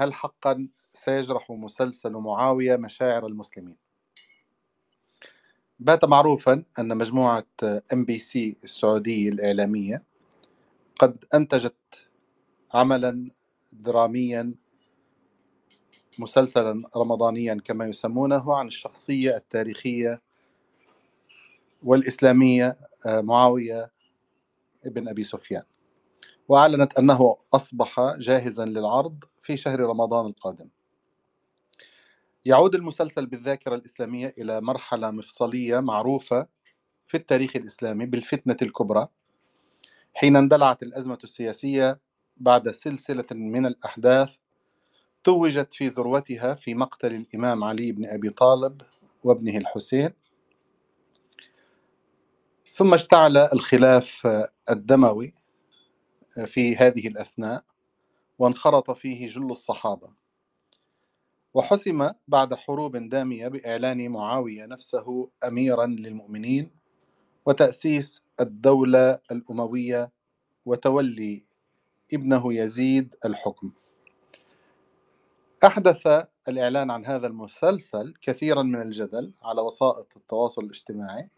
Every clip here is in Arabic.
هل حقا سيجرح مسلسل معاوية مشاعر المسلمين؟ بات معروفا أن مجموعة MBC السعودية الإعلامية قد أنتجت عملا دراميا مسلسلا رمضانيا كما يسمونه عن الشخصية التاريخية والإسلامية آه، معاوية ابن أبي سفيان. وأعلنت أنه أصبح جاهزا للعرض في شهر رمضان القادم. يعود المسلسل بالذاكرة الإسلامية إلى مرحلة مفصلية معروفة في التاريخ الإسلامي بالفتنة الكبرى حين اندلعت الأزمة السياسية بعد سلسلة من الأحداث توجت في ذروتها في مقتل الإمام علي بن أبي طالب وابنه الحسين. ثم اشتعل الخلاف الدموي في هذه الأثناء وانخرط فيه جل الصحابة. وحسم بعد حروب دامية بإعلان معاوية نفسه أميرا للمؤمنين وتأسيس الدولة الأموية وتولي ابنه يزيد الحكم. أحدث الإعلان عن هذا المسلسل كثيرا من الجدل على وسائط التواصل الاجتماعي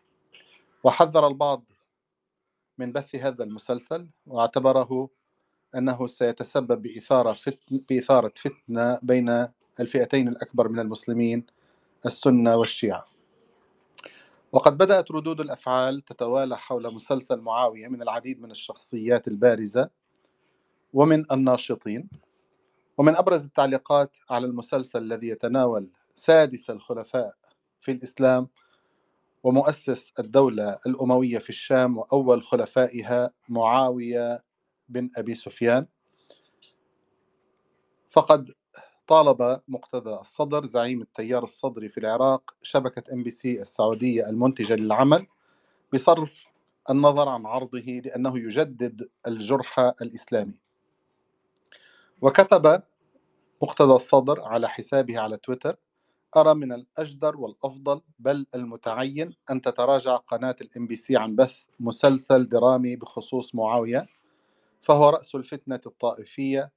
وحذر البعض من بث هذا المسلسل واعتبره أنه سيتسبب بإثارة, فتن بإثارة فتنة بين الفئتين الأكبر من المسلمين السنة والشيعة. وقد بدأت ردود الأفعال تتوالى حول مسلسل معاوية من العديد من الشخصيات البارزة ومن الناشطين ومن أبرز التعليقات على المسلسل الذي يتناول سادس الخلفاء في الإسلام ومؤسس الدولة الأموية في الشام وأول خلفائها معاوية بن أبي سفيان. فقد طالب مقتدى الصدر زعيم التيار الصدري في العراق شبكة إم بي سي السعودية المنتجة للعمل بصرف النظر عن عرضه لأنه يجدد الجرح الإسلامي. وكتب مقتدى الصدر على حسابه على تويتر أرى من الأجدر والأفضل بل المتعين أن تتراجع قناة ال MBC عن بث مسلسل درامي بخصوص معاوية فهو رأس الفتنة الطائفية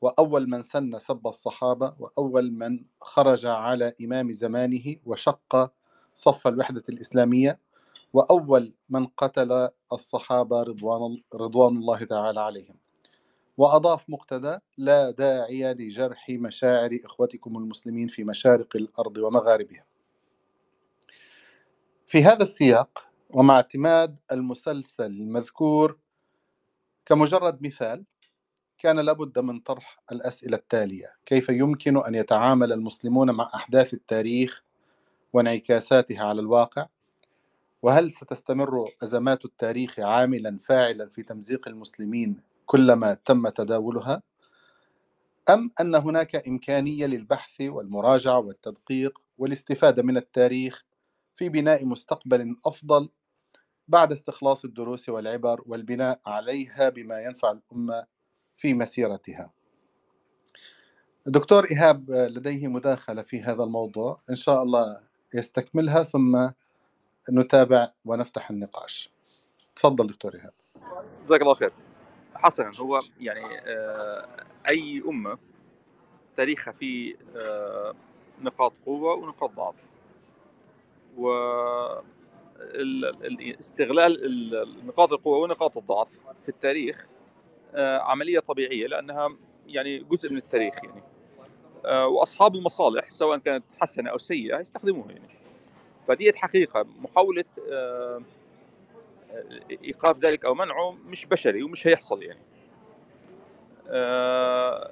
وأول من سن سب الصحابة وأول من خرج على إمام زمانه وشق صف الوحدة الإسلامية وأول من قتل الصحابة رضوان, رضوان الله تعالى عليهم. وأضاف مقتدى لا داعي لجرح مشاعر إخوتكم المسلمين في مشارق الأرض ومغاربها. في هذا السياق ومع اعتماد المسلسل المذكور كمجرد مثال كان لابد من طرح الأسئلة التالية كيف يمكن أن يتعامل المسلمون مع أحداث التاريخ وانعكاساتها على الواقع؟ وهل ستستمر أزمات التاريخ عاملا فاعلا في تمزيق المسلمين كلما تم تداولها أم أن هناك إمكانية للبحث والمراجعة والتدقيق والاستفادة من التاريخ في بناء مستقبل أفضل بعد استخلاص الدروس والعبر والبناء عليها بما ينفع الأمة في مسيرتها؟ دكتور إيهاب لديه مداخلة في هذا الموضوع إن شاء الله يستكملها ثم نتابع ونفتح النقاش. تفضل دكتور إيهاب. جزاك الله خير. حسنا هو يعني آه، أي أمة تاريخها في آه، نقاط قوة ونقاط ضعف. و استغلال نقاط القوة ونقاط الضعف في التاريخ آه، عملية طبيعية لأنها يعني جزء من التاريخ يعني. وأصحاب المصالح سواء كانت حسنة أو سيئة يستخدموها يعني. فدي حقيقة محاولة إيقاف ذلك أو منعه مش بشري ومش هيحصل يعني. آه،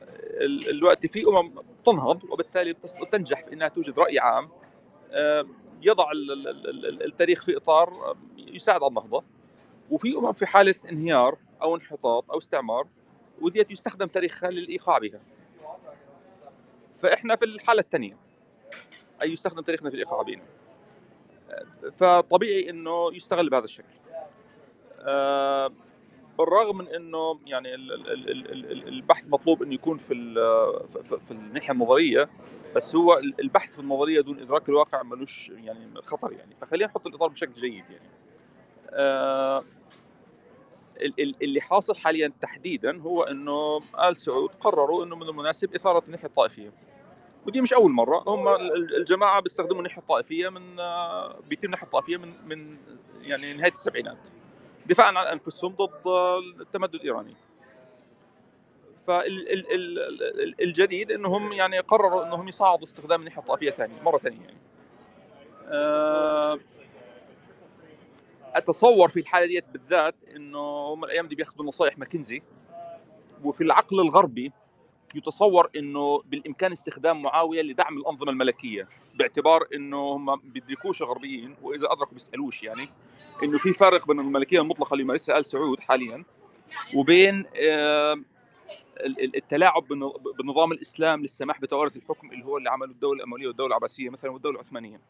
الوقت في أمم تنهض وبالتالي تنجح في إنها توجد رأي عام. آه، يضع التاريخ في إطار يساعد على النهضة. وفي أمم في حالة انهيار أو انحطاط أو استعمار وديت يستخدم تاريخها للإيقاع بها. فإحنا في الحالة الثانية أي يستخدم تاريخنا في الإيقاع بنا آه، فطبيعي إنه يستغل بهذا الشكل. آه، بالرغم من إنه يعني البحث مطلوب إنه يكون في في الناحية النظريه بس هو البحث في النظريه دون إدراك الواقع ملوش يعني خطر يعني. فخلينا نحط الإطار بشكل جيد يعني. آه، اللي حاصل حاليا تحديدا هو إنه آل سعود قرروا إنه من المناسب إثارة الناحية الطائفية. ودي مش أول مرة. هم الجماعة بيستخدموا الناحية الطائفية من بيتم الناحية الطائفية من من يعني نهاية السبعينات. دفاعا عن انفسهم ضد التمدد الإيراني. فالجديد إنهم يعني قرروا إنهم يصعدوا استخدام الناحيه الطائفيه ثاني مرة ثانية يعني. آه، أتصور في الحالة ديت بالذات إنه هم الأيام دي بياخذوا نصائح ماكنزي وفي العقل الغربي يتصور إنه بالإمكان استخدام معاوية لدعم الأنظمة الملكية باعتبار إنه هم بيدركوش الغربيين وإذا أدركوا بيسألوش يعني. إنه في فرق بين الملكية المطلقة اللي يمارسها آل سعود حاليا وبين التلاعب بنظام الإسلام للسماح بتوارث الحكم اللي هو اللي عمله الدولة الأموية والدولة العباسية مثلا والدولة العثمانية.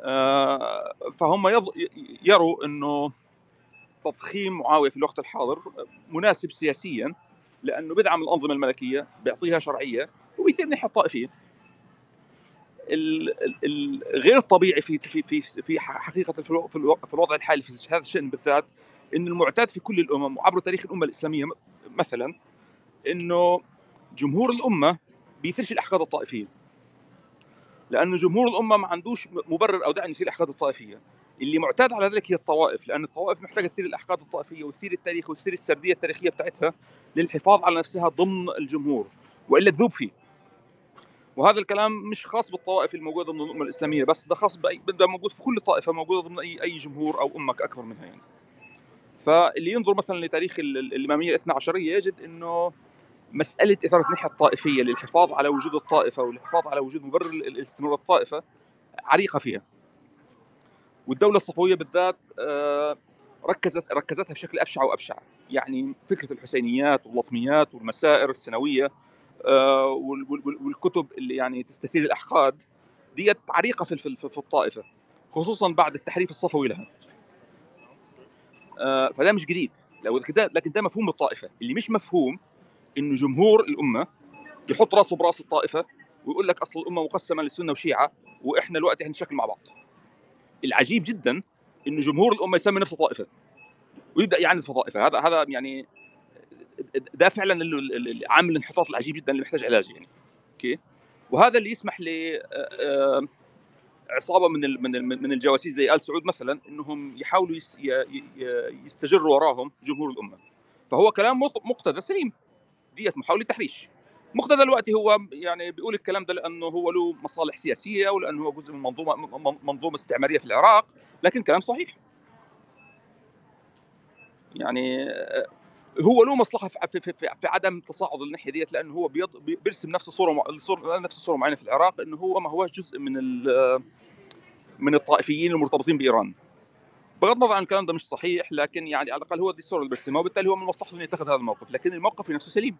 آه، فهم يروا إنه تضخيم معاوية في الوقت الحاضر مناسب سياسيا لأنه بدعم الأنظمة الملكية بيعطيها شرعية وبيثير الناحيه الطائفية. الغير الطبيعي في في في في حقيقة في الوضع الحالي في هذا الشأن بالذات انه المعتاد في كل الأمم وعبر تاريخ الأمة الإسلامية مثلا إنه جمهور الأمة بيثيرش الاحقاد الطائفيه لأنه جمهور الأمة ما عندوش مبرر أو داعي يثير الاحقاد الطائفية. اللي معتاد على ذلك هي الطوائف لأن الطوائف محتاجة تثير الأحقاد الطائفية وتثير التاريخ وتثير السردية التاريخية بتاعتها للحفاظ على نفسها ضمن الجمهور وإلا تذوب فيه. وهذا الكلام مش خاص بالطوائف الموجودة ضمن الأمة الإسلامية بس ده خاص باي ده موجود في كل طائفة موجودة ضمن اي أي جمهور أو أمة أكبر منها يعني. فاللي ينظر مثلا لتاريخ الإمامية الاثنى عشرية يجد إنه مسألة إثارة الناحية الطائفية للحفاظ على وجود الطائفة والحفاظ على وجود مبرر الاستمرار الطائفة عريقة فيها. والدولة الصفوية بالذات آه، ركزت ركزتها بشكل أبشع وأبشع. يعني فكرة الحسينيات واللطميات والمسائر السنوية والكتب اللي يعني تستثير الأحقاد ديت عريقة في في الطائفة خصوصا بعد التحريف الصفوي لها. آه، فده مش جديد. لكن ده مفهوم الطائفة. اللي مش مفهوم إنه جمهور الأمة يحط راسه برأس الطائفة ويقول لك أصل الأمة مقسمة لسنه وشيعة وإحنا دلوقتي هنشكل مع بعض. العجيب جدا إنه جمهور الأمة يسمي نفسه طائفة ويبدأ يعنز في طائفة. هذا هذا يعني ده فعلا عامل الانحطاط العجيب جدا اللي محتاج علاج يعني. أوكي؟ وهذا اللي يسمح ل آه، آه، عصابة من من من الجواسيس زي آل سعود مثلا إنهم يحاولوا يستجروا وراهم جمهور الأمة. فهو كلام مقتدى سليم. ديت محاولة تحريش. مقتدى الوقت هو يعني بيقول الكلام ده لأنه هو له مصالح سياسية ولأنه هو جزء من منظومه منظومة استعمارية في العراق لكن كلام صحيح. يعني آه، هو له مصلحة في, في, في, في عدم تصاعد الناحية ديت لأنه هو بيرسم نفس الصورة نفس الصورة معينة في العراق إنه هو ما هوش جزء من من الطائفيين المرتبطين بإيران. بغض النظر عن الكلام ده مش صحيح لكن يعني على الأقل هو دي الصورة اللي بيرسمها وبالتالي هو من مصلحته إنه يتخذ هذا الموقف. لكن الموقف في نفسه سليم.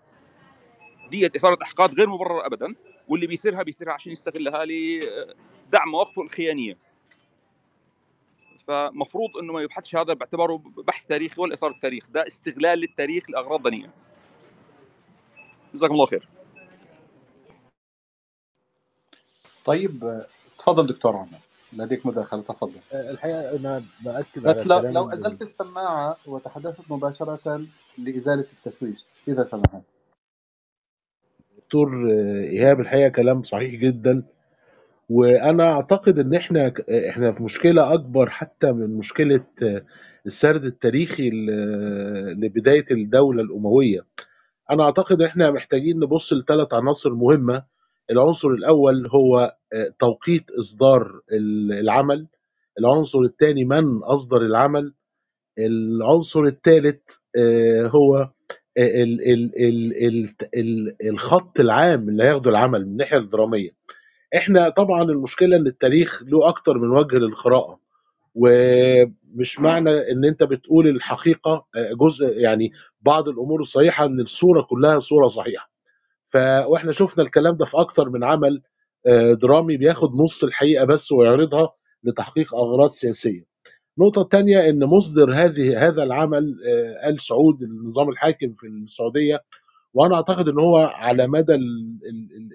دي إثارة إحقاد غير مبررة ابدا واللي بيثيرها بيثيرها عشان يستغلها لدعم مواقفه الخيانية. فمفروض إنه ما يبحثش هذا باعتباره بحث تاريخي ولا إثارة تاريخ ده استغلال للتاريخ لأغراض دنيئه جزاكم الله خير. طيب تفضل دكتور عمر. لديك مداخلة تفضل. آه، الحقيقة أنا بأكد بس لو, لو أزلت السماعة وتحدثت مباشرة لإزالة التشويش إذا سمحت. دكتور آه، إيهاب الحقيقة كلام صحيح جدا. وأنا أعتقد إن إحنا إحنا في مشكلة أكبر حتى من مشكلة آه، السرد التاريخي لبداية الدولة الأموية. أنا أعتقد إن إحنا محتاجين نبص لثلاث عناصر مهمة. العنصر الأول هو آه، توقيت إصدار العمل. العنصر الثاني من أصدر العمل. العنصر الثالث آه، هو الخط العام اللي هياخده العمل من الناحية الدرامية. إحنا طبعا المشكلة إن التاريخ له أكتر من وجه للقراءة ومش معنى إن أنت بتقول الحقيقة آه، جزء يعني بعض الأمور الصحيحة إن الصورة كلها صورة صحيحة. ف وإحنا شفنا الكلام ده في أكتر من عمل آه، درامي بياخد نص الحقيقة بس ويعرضها لتحقيق أغراض سياسية. النقطة الثانية أن مصدر هذه هذا العمل آه، آل سعود النظام الحاكم في السعودية وأنا أعتقد أن هو على مدى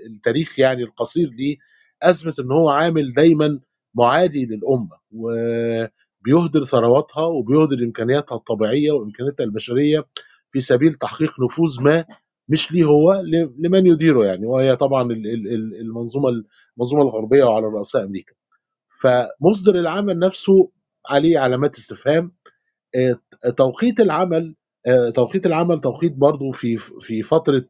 التاريخ يعني القصير دي أثبت أن هو عامل دايما معادي للأمة بيهدر ثرواتها وبيهدر إمكانياتها الطبيعية وإمكانياتها البشرية في سبيل تحقيق نفوذ ما مش ليه هو لمن يديره يعني. وهي طبعا ال- ال- ال- المنظومة المنظومة الغربية وعلى راسها أمريكا. فمصدر العمل نفسه عليه علامات استفهام آه، توقيت العمل آه، توقيت العمل توقيت برضو في في فترة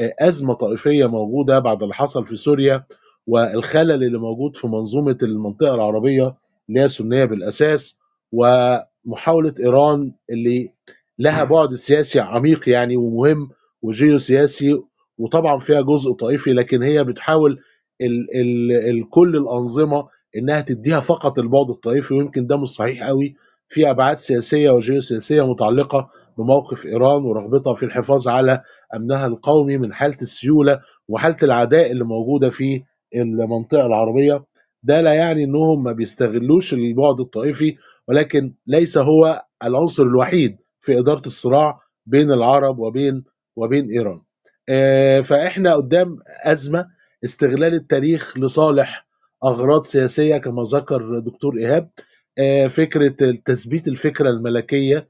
آه، أزمة طائفية موجودة بعد اللي حصل في سوريا والخلل اللي موجود في منظومة المنطقة العربية اللي هي سنيه بالأساس ومحاولة إيران اللي لها بعد سياسي عميق يعني ومهم وجيوسياسي وطبعا فيها جزء طائفي لكن هي بتحاول ال ال ال كل الأنظمة إنها تديها فقط البعد الطائفي ويمكن ده مش صحيح قوي في أبعاد سياسية وجيوسياسية متعلقة بموقف إيران ورغبتها في الحفاظ على أمنها القومي من حالة السيولة وحالة العداء اللي موجودة في المنطقة العربية ده لا يعني إنهم ما بيستغلوش البعد الطائفي ولكن ليس هو العنصر الوحيد في إدارة الصراع بين العرب وبين وبين إيران. آه، فإحنا قدام أزمة استغلال التاريخ لصالح أغراض سياسية كما ذكر دكتور إيهاب آه، فكرة تثبيت آه، آه،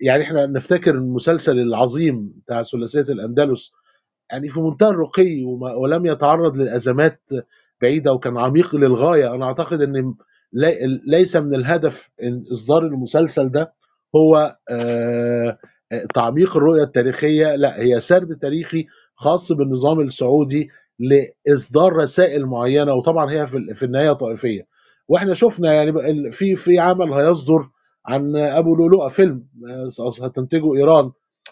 يعني إحنا نفتكر المسلسل العظيم بتاع ثلاثية الأندلس يعني في منتهى الرقي ولم يتعرض للأزمات بعيدة وكان عميق للغاية أنا أعتقد إن لي- ليس من الهدف إن إصدار المسلسل ده هو آه، آه، تعميق الرؤية التاريخية لا هي سرد تاريخي خاص بالنظام السعودي لإصدار رسائل معينة وطبعا هي في النهاية طائفية. وإحنا شفنا يعني في في عمل هيصدر عن أبو لؤلؤه فيلم آه، هتنتجه إيران.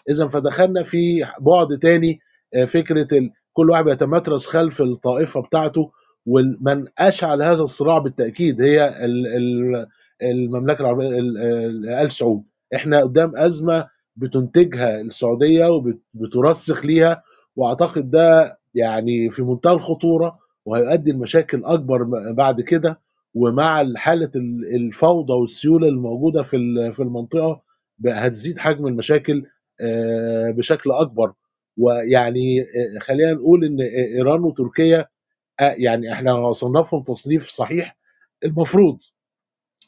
اذا فدخلنا في بعد تاني آه، فكرة كل واحد بيتمترس خلف الطائفة بتاعته ومن أشعل هذا الصراع بالتأكيد هي ال- ال- المملكة العربية ال- سعود. إحنا قدام أزمة بتنتجها السعودية وبترسخ ليها وأعتقد ده يعني في منتهى الخطورة وهيؤدي لمشاكل أكبر بعد كده. ومع حالة ال- الفوضى والسيولة الموجودة في في المنطقة بقى هتزيد حجم المشاكل آه، بشكل أكبر. ويعني آه، خلينا نقول إن إيران وتركيا آه، يعني إحنا صنفهم تصنيف صحيح المفروض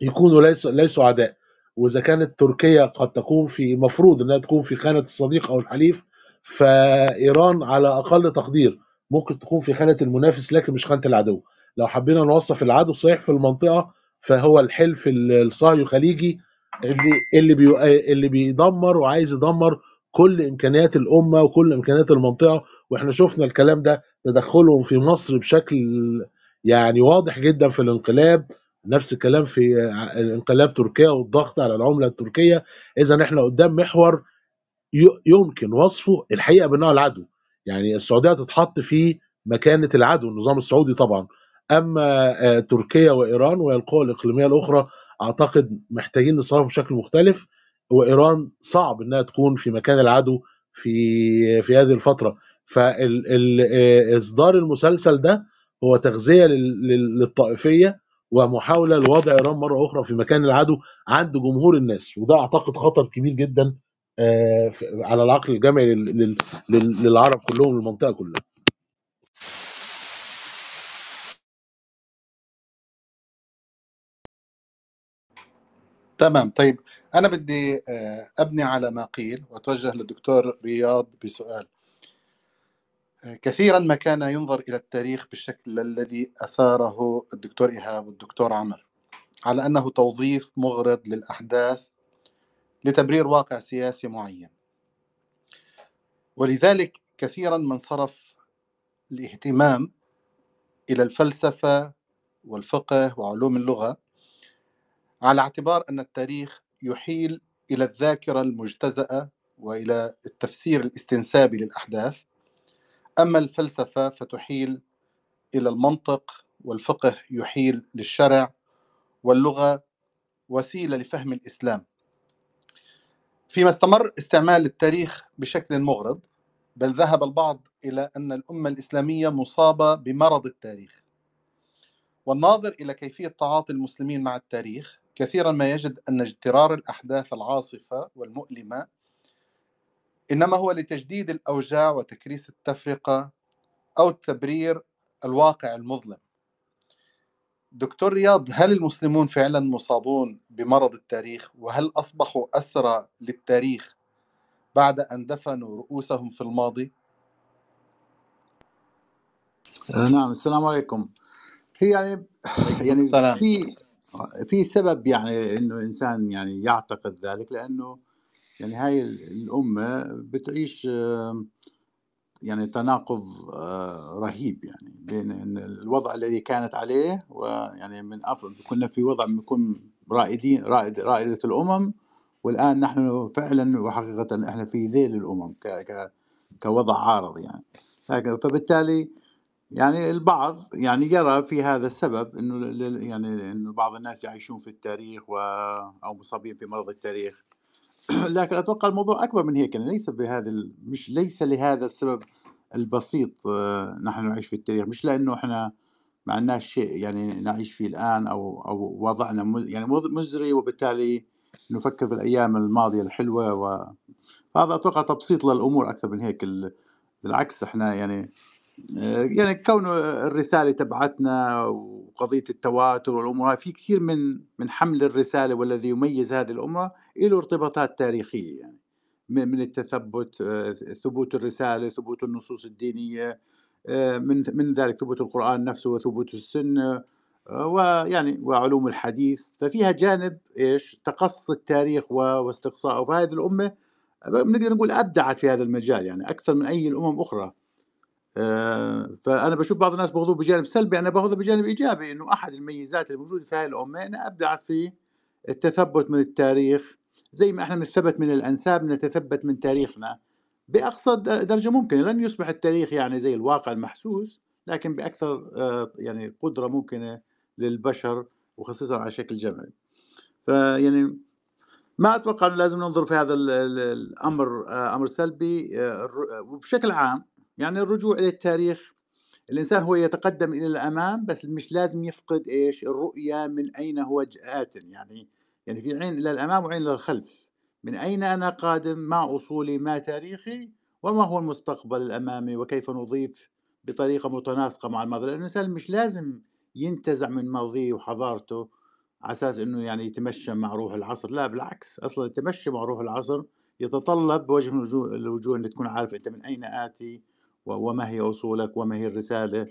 يكونوا ليس ليسوا اعداء وإذا كانت تركيا قد تكون في مفروض إنها تكون في خانة الصديق أو الحليف فإيران على أقل تقدير ممكن تكون في خانة المنافس لكن مش خانة العدو. لو حبينا نوصف العدو صحيح في المنطقة فهو الحلف الصهيوني الخليجي اللي اللي بي اللي بيدمر وعايز يدمر كل إمكانيات الأمة وكل إمكانيات المنطقة وإحنا شفنا الكلام ده تدخلهم في مصر بشكل يعني واضح جدا في الانقلاب. نفس الكلام في انقلاب تركيا والضغط على العملة التركية. اذا إحنا قدام محور يمكن وصفه الحقيقة بانه العدو. يعني السعودية تتحط في مكانة العدو النظام السعودي طبعا. أما آه، تركيا وإيران وهي القوى الإقليمية الأخرى أعتقد محتاجين نتصرف بشكل مختلف وإيران صعب إنها تكون في مكان العدو في في هذه الفترة. فاصدار المسلسل ده هو تغذية لل- لل- للطائفية ومحاولة لوضع إيران مرة أخرى في مكان العدو عند جمهور الناس. وده أعتقد خطر كبير جدا آه، على العقل الجمعي لل- لل- لل- للعرب كلهم المنطقة كلها. تمام. طيب أنا بدي آه، أبني على ما قيل وأتوجه للدكتور رياض بسؤال. آه، كثيرا ما كان ينظر إلى التاريخ بالشكل الذي أثاره الدكتور إيهاب والدكتور عمر على أنه توظيف مغرض للأحداث لتبرير واقع سياسي معين. ولذلك كثيرا من صرف الاهتمام إلى الفلسفة والفقه وعلوم اللغة على اعتبار أن التاريخ يحيل إلى الذاكرة المجتزأة وإلى التفسير الاستنسابي للأحداث. أما الفلسفة فتحيل إلى المنطق والفقه يحيل للشرع واللغة وسيلة لفهم الإسلام. فيما استمر استعمال التاريخ بشكل مغرض بل ذهب البعض إلى أن الأمة الإسلامية مصابة بمرض التاريخ. والناظر إلى كيفية تعاطي المسلمين مع التاريخ كثيرا ما يجد أن اجترار الأحداث العاصفة والمؤلمة إنما هو لتجديد الأوجاع وتكريس التفرقة أو تبرير الواقع المظلم. دكتور رياض هل المسلمون فعلا مصابون بمرض التاريخ؟ وهل أصبحوا أسرى للتاريخ بعد أن دفنوا رؤوسهم في الماضي؟ نعم السلام عليكم. هي يعني يعني السلام. في في سبب يعني إنه الانسان يعني يعتقد ذلك لأنه يعني هاي الأمة بتعيش يعني تناقض آه، رهيب يعني بين إن الوضع الذي كانت عليه ويعني من أفضل كنا في وضع بنكون رائدين رائد رائدة الأمم والآن نحن فعلا وحقيقة إحنا في ذيل الأمم ك ك كوضع عارض يعني. فبالتالي يعني البعض يعني يرى في هذا السبب إنه يعني إنه بعض الناس يعيشون في التاريخ و أو مصابين في مرض التاريخ. لكن أتوقع الموضوع أكبر من هيك يعني ليس بهذا ال- مش ليس لهذا السبب البسيط آه، نحن نعيش في التاريخ. مش لأنه إحنا ما عندناش شيء يعني نعيش فيه الآن أو أو وضعنا يعني مز- مزري وبالتالي نفكر في الأيام الماضية الحلوة و هذا أتوقع تبسيط للأمور أكثر من هيك ال- بالعكس إحنا يعني يعني كون الرسالة تبعتنا وقضية التواتر والأمور في كثير من من حمل الرسالة والذي يميز هذه الأمة له ارتباطات تاريخية يعني من التثبت آه، ثبوت الرسالة ثبوت النصوص الدينية آه، من من ذلك ثبوت القرآن نفسه وثبوت السنة آه، ويعني وعلوم الحديث. ففيها جانب إيش؟ تقصي التاريخ واستقصائه. فهذه الأمة بنقدر نقول أبدعت في هذا المجال يعني أكثر من أي الأمم أخرى. آه، فأنا بشوف بعض الناس باخذوه بجانب سلبي أنا باخذه بجانب إيجابي إنه أحد الميزات الموجودة في هذه الأمة انها ابدعت في التثبت من التاريخ زي ما إحنا نتثبت من الأنساب نتثبت من تاريخنا. بأقصى درجة ممكنة لن يصبح التاريخ يعني زي الواقع المحسوس لكن بأكثر آه، يعني قدرة ممكنة للبشر وخصوصا على شكل جمعي. فيعني ما أتوقع إنه لازم ننظر في هذا ال- ال- الأمر آه، أمر سلبي آه، وبشكل عام يعني الرجوع إلى التاريخ الإنسان هو يتقدم إلى الأمام بس مش لازم يفقد إيش؟ الرؤية من أين هو آت يعني يعني في عين إلى الأمام وعين إلى الخلف. من أين أنا قادم؟ ما أصولي؟ ما تاريخي؟ وما هو المستقبل الأمامي؟ وكيف نضيف بطريقة متناسقة مع الماضي؟ لأن الإنسان مش لازم ينتزع من ماضيه وحضارته على أساس إنه يعني يتمشى مع روح العصر. لا بالعكس. أصلا التمشي مع روح العصر يتطلب بوجه من الوجوه الوجوه ان تكون عارف أنت من أين آتي وما هي أصولك وما هي الرسالة.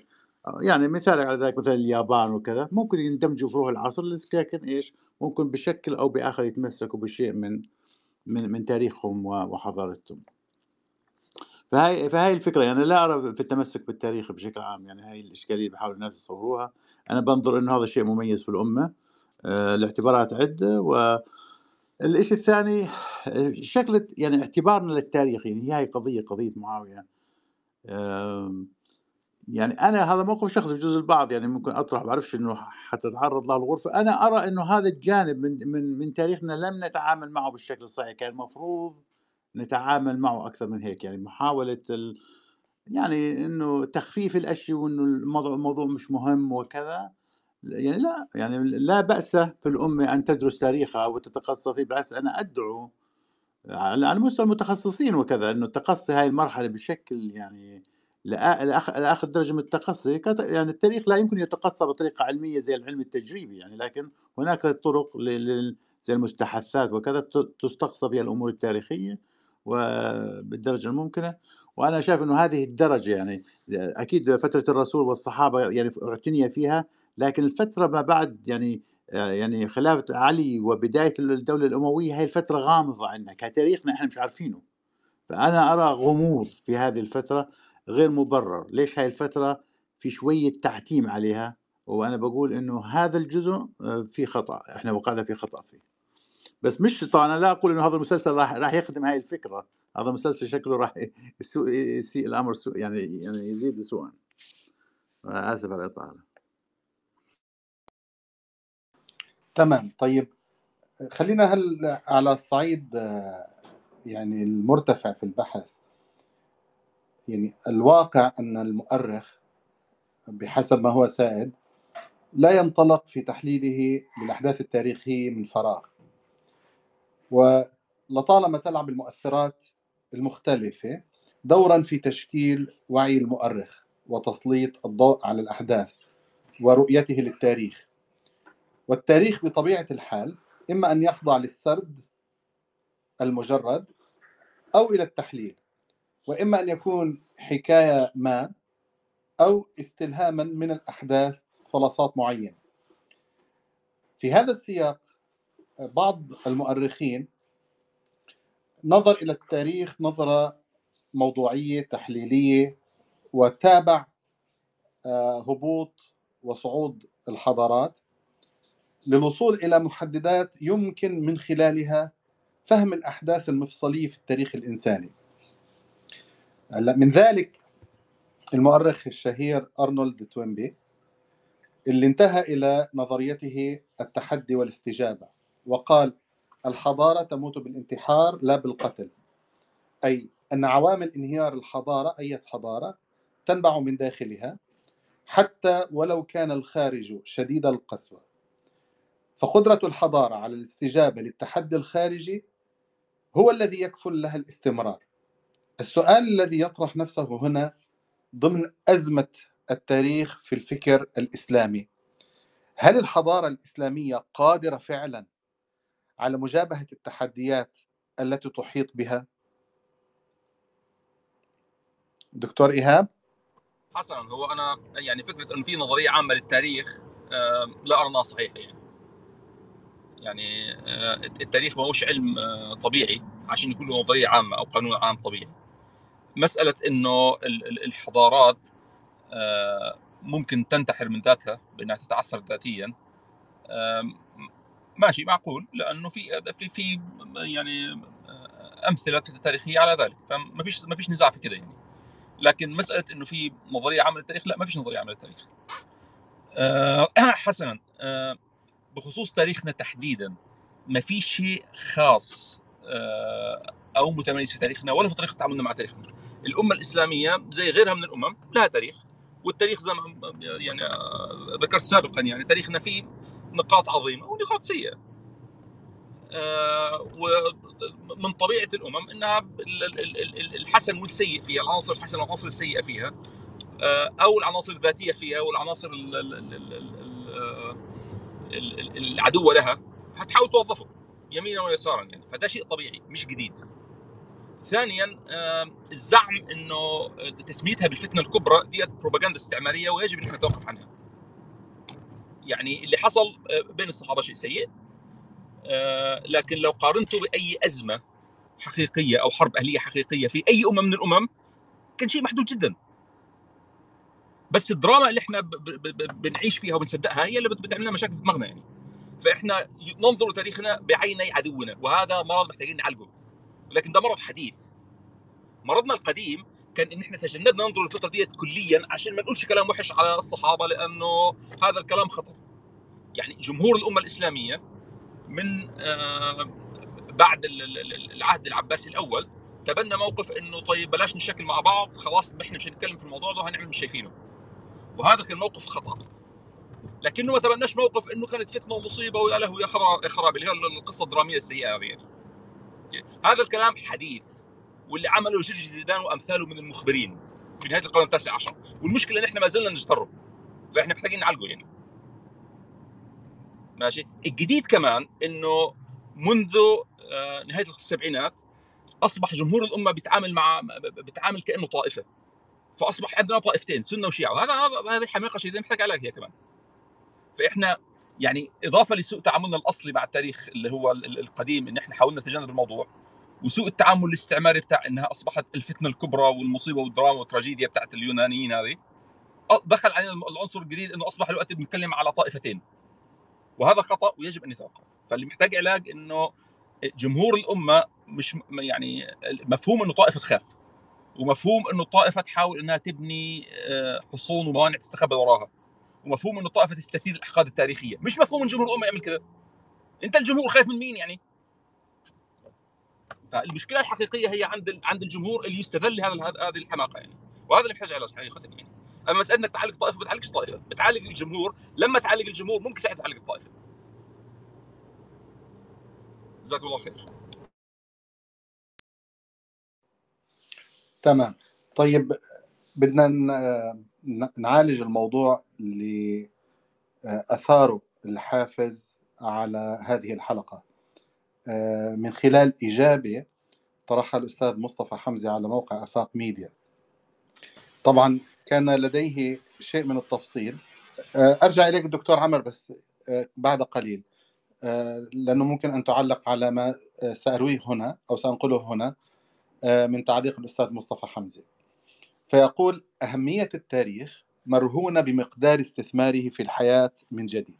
آه، يعني مثال على ذلك مثل اليابان وكذا ممكن يندمجوا في روح العصر لكن إيش؟ ممكن بشكل أو بآخر يتمسكوا بشيء من من من تاريخهم و- وحضارتهم. فهي فهي الفكرة. يعني لا أرى في التمسك بالتاريخ بشكل عام. يعني هاي الإشكالية اللي بحاول الناس يصوروها. أنا بنظر انه هذا شيء مميز في الأمة. آه، لاعتبارات عدة والشيء الثاني آه، شكل يعني اعتبارنا للتاريخ. يعني هي قضية معاوية. آم، يعني أنا هذا موقف شخصي بجوز البعض يعني ممكن أطرح بعرفش إنه حتتعرض له الغرفة. أنا أرى إنه هذا الجانب من من من تاريخنا لم نتعامل معه بالشكل الصحيح. كان المفروض نتعامل معه أكثر من هيك. يعني محاولة ال... يعني إنه تخفيف الأشياء وإنه الموضوع مش مهم وكذا. يعني لا يعني لا بأس في الأمة أن تدرس تاريخها وتتقصى فيه. بالعكس أنا أدعو على على مستوى المتخصصين وكذا إنه التقصي هاي المرحلة بشكل يعني لآ- لآخ- لآخر درجة من التقصي يعني التاريخ لا يمكن يتقصى بطريقة علمية زي العلم التجريبي يعني لكن هناك طرق زي المستحثات وكذا تستقصى بها الأمور التاريخية وبالدرجة الممكنة. وأنا شايف إنه هذه الدرجة يعني أكيد فترة الرسول والصحابة يعني اعتني فيها لكن الفترة ما بعد يعني يعني خلافه علي وبداية الدولة الأموية هي الفترة غامضة عندنا كتاريخنا إحنا مش عارفينه. فأنا أرى غموض في هذه الفترة غير مبرر. ليش هاي الفترة في شوية تعتيم عليها؟ وأنا بقول إنه هذا الجزء آه، في خطأ. إحنا وقعنا في خطأ فيه. بس مش طبعا أنا لا أقول إنه هذا المسلسل راح راح يخدم هاي الفكرة. هذا المسلسل شكله راح يسيء الأمر سوء يعني يعني يزيد سوءا. آسف على الإطالة. تمام. طيب خلينا هل على الصعيد آه، يعني المرتفع في البحث يعني الواقع أن المؤرخ بحسب ما هو سائد لا ينطلق في تحليله للأحداث التاريخية من فراغ. ولطالما تلعب المؤثرات المختلفة دورا في تشكيل وعي المؤرخ وتسليط الضوء على الأحداث ورؤيته للتاريخ. والتاريخ بطبيعة الحال إما أن يخضع للسرد المجرد أو إلى التحليل وإما أن يكون حكاية ما أو استلهاما من الأحداث خلاصات معينة. في هذا السياق بعض المؤرخين نظر إلى التاريخ نظرة موضوعية تحليلية وتابع آه، هبوط وصعود الحضارات. للوصول إلى محددات يمكن من خلالها فهم الأحداث المفصلية في التاريخ الإنساني. من ذلك المؤرخ الشهير أرنولد توينبي اللي انتهى إلى نظريته التحدي والاستجابة وقال الحضارة تموت بالانتحار لا بالقتل. أي أن عوامل انهيار الحضارة أي حضارة تنبع من داخلها حتى ولو كان الخارج شديد القسوة. فقدرة الحضارة على الاستجابة للتحدي الخارجي هو الذي يكفل لها الاستمرار. السؤال الذي يطرح نفسه هنا ضمن أزمة التاريخ في الفكر الإسلامي. هل الحضارة الإسلامية قادرة فعلا على مجابهة التحديات التي تحيط بها؟ دكتور إيهاب؟ حسنا هو أنا يعني فكرة انه في نظرية عامة للتاريخ آه، لا أرى أنها صحيحة يعني. يعني آه، التاريخ ما هوش علم آه، طبيعي عشان يكون له نظرية عامة أو قانون عام طبيعي. مسألة إنه الحضارات ممكن تنتحر من ذاتها بأنها تتعثر ذاتيا. ماشي معقول لأنه في في في يعني أمثلة تاريخية على ذلك. فما فيش ما فيش نزاع في كده يعني. لكن مسألة إنه في نظرية عامة للتاريخ لا ما فيش نظرية عامة للتاريخ. حسنا بخصوص تاريخنا تحديدا ما في شيء خاص أه أو متميز في تاريخنا ولا في طريقة تعاملنا مع تاريخنا. الأمة الإسلامية زي غيرها من الأمم لها تاريخ والتاريخ زي ما يعني آه، ذكرت سابقا يعني تاريخنا فيه نقاط عظيمة ونقاط سيئة. آه، ومن طبيعة الأمم إنها الحسن والسيء فيها العناصر الحسنه والعناصر السيئة فيها آه، أو العناصر الذاتية فيها والعناصر العدوه لها هتحاول توظفه يمينا ويسارا يعني. فده شيء طبيعي مش جديد. ثانيا آه، الزعم إنه تسميتها بالفتنة الكبرى دي بروباغندا استعمارية ويجب ان نتوقف عنها. يعني اللي حصل بين الصحابة شيء سيء آه، لكن لو قارنته بأي أزمة حقيقية أو حرب أهلية حقيقية في أي امه من الأمم كان شيء محدود جدا. بس الدراما اللي إحنا بنعيش فيها وبنصدقها هي اللي بتعمل لنا مشاكل في دماغنا يعني. فإحنا ننظر لتاريخنا بعيني عدونا وهذا مرض محتاجين نعالجه لكن ده مرض حديث. مرضنا القديم كان إن إحنا تجنبنا ننظر للفترة ديت كليا عشان ما نقولش كلام وحش على الصحابة لأنه هذا الكلام خطر يعني جمهور الأمة الإسلامية من آه، بعد العهد العباسي الأول تبنى موقف إنه طيب بلاش نشكل مع بعض خلاص إحنا مش هنتكلم في الموضوع ده هنعمل مش شايفينه. وهذا كان موقف خطأ. لكنه ما تبناش موقف إنه كانت فتنة ومصيبة ويا له يا خراب اللي هي القصة الدراميه السيئه هذه يعني. هذا الكلام حديث واللي عمله جرجي زيدان وأمثاله من المخبرين في نهاية القرن التاسع عشر. والمشكلة إن إحنا ما زلنا نجتره فإحنا محتاجين نعالجه يعني. ماشي؟ الجديد كمان إنه منذ آه، نهاية السبعينات أصبح جمهور الأمة بيتعامل مع بيتعامل كأنه طائفة. فأصبح عندنا طائفتين سنة وشيعة. وهذا هذه حماقه شديدة محتاج علاج هي كمان. فإحنا يعني إضافة لسوء تعاملنا الأصلي مع التاريخ اللي هو القديم إن إحنا حاولنا نتجنب الموضوع. وسوء التعامل الاستعماري بتاع إنها أصبحت الفتنة الكبرى والمصيبة والدراما والتراجيديا بتاعت اليونانيين هذه. دخل علينا العنصر الجديد إنه أصبح الوقت بنتكلم على طائفتين. وهذا خطأ ويجب أن يتوقف. فاللي محتاج علاج إنه جمهور الأمة مش يعني مفهوم إنه طائفة تخاف ومفهوم إنه الطائفة تحاول إنها تبني آه، حصون وموانع تستخبى وراها. ومفهوم إنه الطائفة تستثير الأحقاد التاريخية. مش مفهوم إن جمهور الأمة يعمل كذا أنت الجمهور خايف من مين يعني؟ فالمشكلة الحقيقية هي عند عند الجمهور اللي يستغل هذا هذه الحماقة يعني. وهذا اللي محتاج علاج حقيقه يعني أما مسألة إنك تعالج طائفة ما بتعالجش طائفة. بتعالج الجمهور. لما تعالج الجمهور ممكن ساعتها تعالج الطائفه جزاكم الله خير. تمام. طيب بدنا نعالج الموضوع اللي أثاره الحافز على هذه الحلقة. آه، من خلال إجابة طرحها الأستاذ مصطفى حمزة على موقع أفاق ميديا. طبعا كان لديه شيء من التفصيل. آه، أرجع إليك دكتور عمر بس آه، بعد قليل. لأنه ممكن أن تعلق على ما سأرويه هنا أو سأنقله هنا. من تعليق الأستاذ مصطفى حمزة. فيقول أهمية التاريخ مرهونة بمقدار استثماره في الحياة من جديد.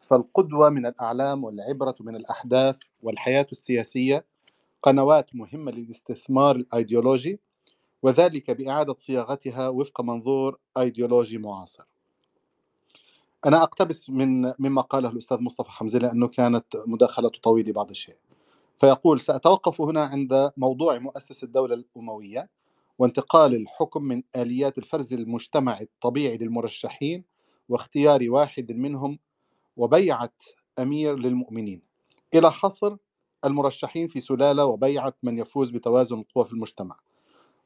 فالقدوة من الأعلام والعبرة من الأحداث والحياة السياسية قنوات مهمة للاستثمار الأيديولوجي وذلك بإعادة صياغتها وفق منظور أيديولوجي معاصر. أنا أقتبس من مما قاله الأستاذ مصطفى حمزة لأنه كانت مداخلته طويلة بعض الشيء. فيقول سأتوقف هنا عند موضوع مؤسس الدولة الأموية وانتقال الحكم من آليات الفرز المجتمعي الطبيعي للمرشحين واختيار واحد منهم وبيعة أمير للمؤمنين. إلى حصر المرشحين في سلالة وبيعة من يفوز بتوازن القوى في المجتمع.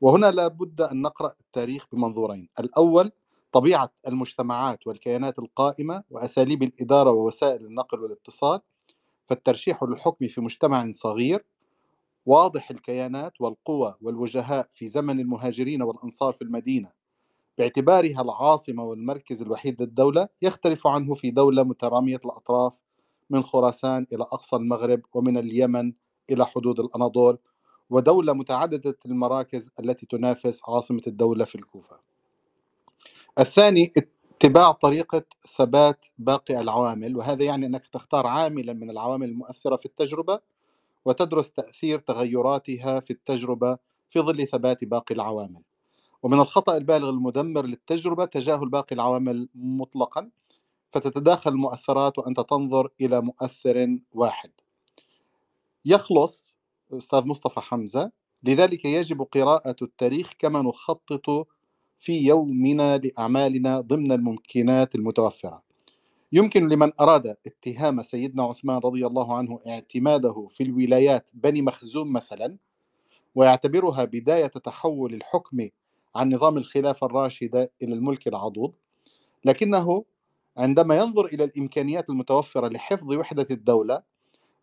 وهنا لابد أن نقرأ التاريخ بمنظورين. الأول طبيعة المجتمعات والكيانات القائمة وأساليب الإدارة ووسائل النقل والاتصال. فالترشيح للحكم في مجتمع صغير واضح الكيانات والقوى والوجهاء في زمن المهاجرين والأنصار في المدينة. باعتبارها العاصمة والمركز الوحيد للدولة يختلف عنه في دولة مترامية الأطراف من خراسان إلى أقصى المغرب ومن اليمن إلى حدود الأناضول ودولة متعددة المراكز التي تنافس عاصمة الدولة في الكوفة. الثاني اتباع طريقة ثبات باقي العوامل وهذا يعني أنك تختار عاملا من العوامل المؤثرة في التجربة وتدرس تأثير تغيراتها في التجربة في ظل ثبات باقي العوامل. ومن الخطأ البالغ المدمر للتجربة تجاهل باقي العوامل مطلقا فتتداخل المؤثرات وأنت تنظر إلى مؤثر واحد. يخلص أستاذ مصطفى حمزة لذلك يجب قراءة التاريخ كما نخطط في يومنا لأعمالنا ضمن الممكنات المتوفرة. يمكن لمن أراد اتهام سيدنا عثمان رضي الله عنه اعتماده في الولايات بني مخزوم مثلا ويعتبرها بداية تحول الحكم عن نظام الخلافة الراشدة إلى الملك العضوض لكنه عندما ينظر إلى الإمكانيات المتوفرة لحفظ وحدة الدولة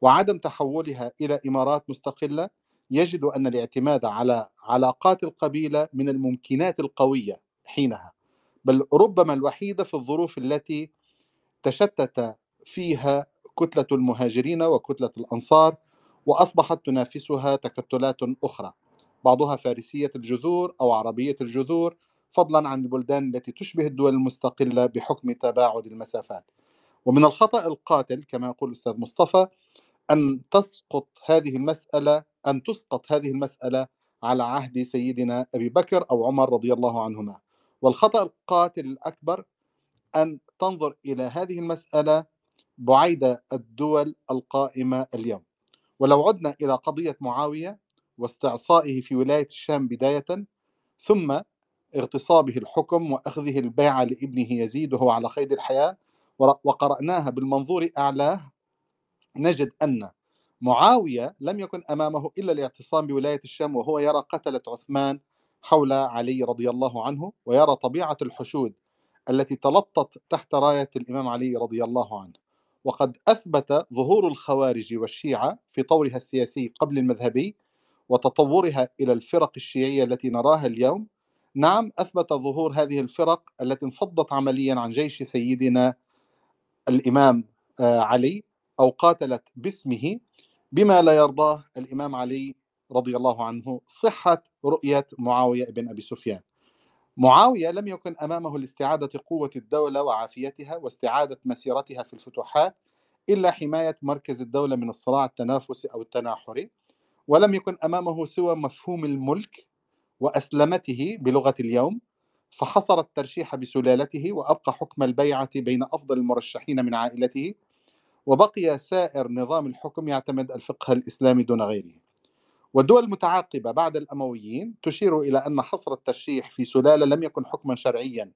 وعدم تحولها إلى إمارات مستقلة يجد أن الاعتماد على علاقات القبيلة من الممكنات القوية حينها بل ربما الوحيدة في الظروف التي تشتت فيها كتلة المهاجرين وكتلة الأنصار وأصبحت تنافسها تكتلات أخرى بعضها فارسية الجذور أو عربية الجذور فضلا عن البلدان التي تشبه الدول المستقلة بحكم تباعد المسافات. ومن الخطأ القاتل كما يقول الأستاذ مصطفى أن تسقط هذه المسألة أن تسقط هذه المسألة على عهد سيدنا أبي بكر أو عمر رضي الله عنهما. والخطأ القاتل الأكبر أن تنظر إلى هذه المسألة بعيد الدول القائمة اليوم. ولو عدنا إلى قضية معاوية واستعصائه في ولاية الشام بداية ثم اغتصابه الحكم وأخذه البيعة لابنه يزيد وهو على قيد الحياة وقرأناها بالمنظور أعلاه نجد أن معاوية لم يكن أمامه إلا الاعتصام بولاية الشام وهو يرى قتلة عثمان حول علي رضي الله عنه ويرى طبيعة الحشود التي تلطت تحت راية الإمام علي رضي الله عنه. وقد أثبت ظهور الخوارج والشيعة في طورها السياسي قبل المذهبي وتطورها إلى الفرق الشيعية التي نراها اليوم. نعم أثبت ظهور هذه الفرق التي انفضت عمليا عن جيش سيدنا الإمام آه، علي أو قاتلت باسمه بما لا يرضاه الإمام علي رضي الله عنه صحة رؤية معاوية بن أبي سفيان. معاوية لم يكن أمامه لاستعادة قوة الدولة وعافيتها واستعادة مسيرتها في الفتوحات إلا حماية مركز الدولة من الصراع التنافسي أو التناحري ولم يكن أمامه سوى مفهوم الملك وأسلمته بلغة اليوم فحصر الترشيح بسلالته وأبقى حكم البيعة بين أفضل المرشحين من عائلته وبقي سائر نظام الحكم يعتمد الفقه الإسلامي دون غيره. والدول المتعاقبة بعد الأمويين تشير إلى أن حصر الترشيح في سلالة لم يكن حكما شرعيا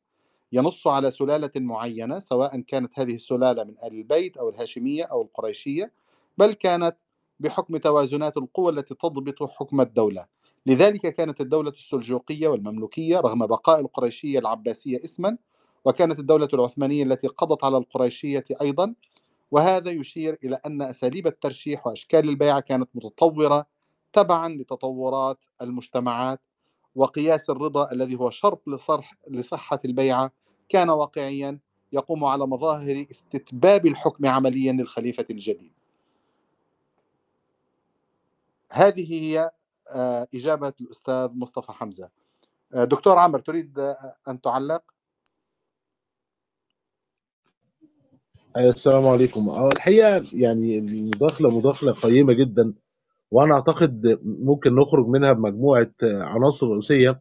ينص على سلالة معينة سواء كانت هذه السلالة من آل البيت أو الهاشمية أو القريشية بل كانت بحكم توازنات القوى التي تضبط حكم الدولة. لذلك كانت الدولة السلجوقية والمملوكية رغم بقاء القريشية العباسية اسما وكانت الدولة العثمانية التي قضت على القريشية أيضا وهذا يشير إلى أن أساليب الترشيح وأشكال البيعة كانت متطورة تبعا لتطورات المجتمعات وقياس الرضا الذي هو شرط لصرح لصحة البيعة كان واقعيا يقوم على مظاهر استتباب الحكم عمليا للخليفة الجديد هذه هي آه، إجابة الأستاذ مصطفى حمزة آه، دكتور عامر تريد آه، أن تعلق؟ السلام عليكم. آه الحقيقة يعني المداخله مداخلة قيمة جدا وأنا أعتقد ممكن نخرج منها بمجموعة عناصر رئيسية.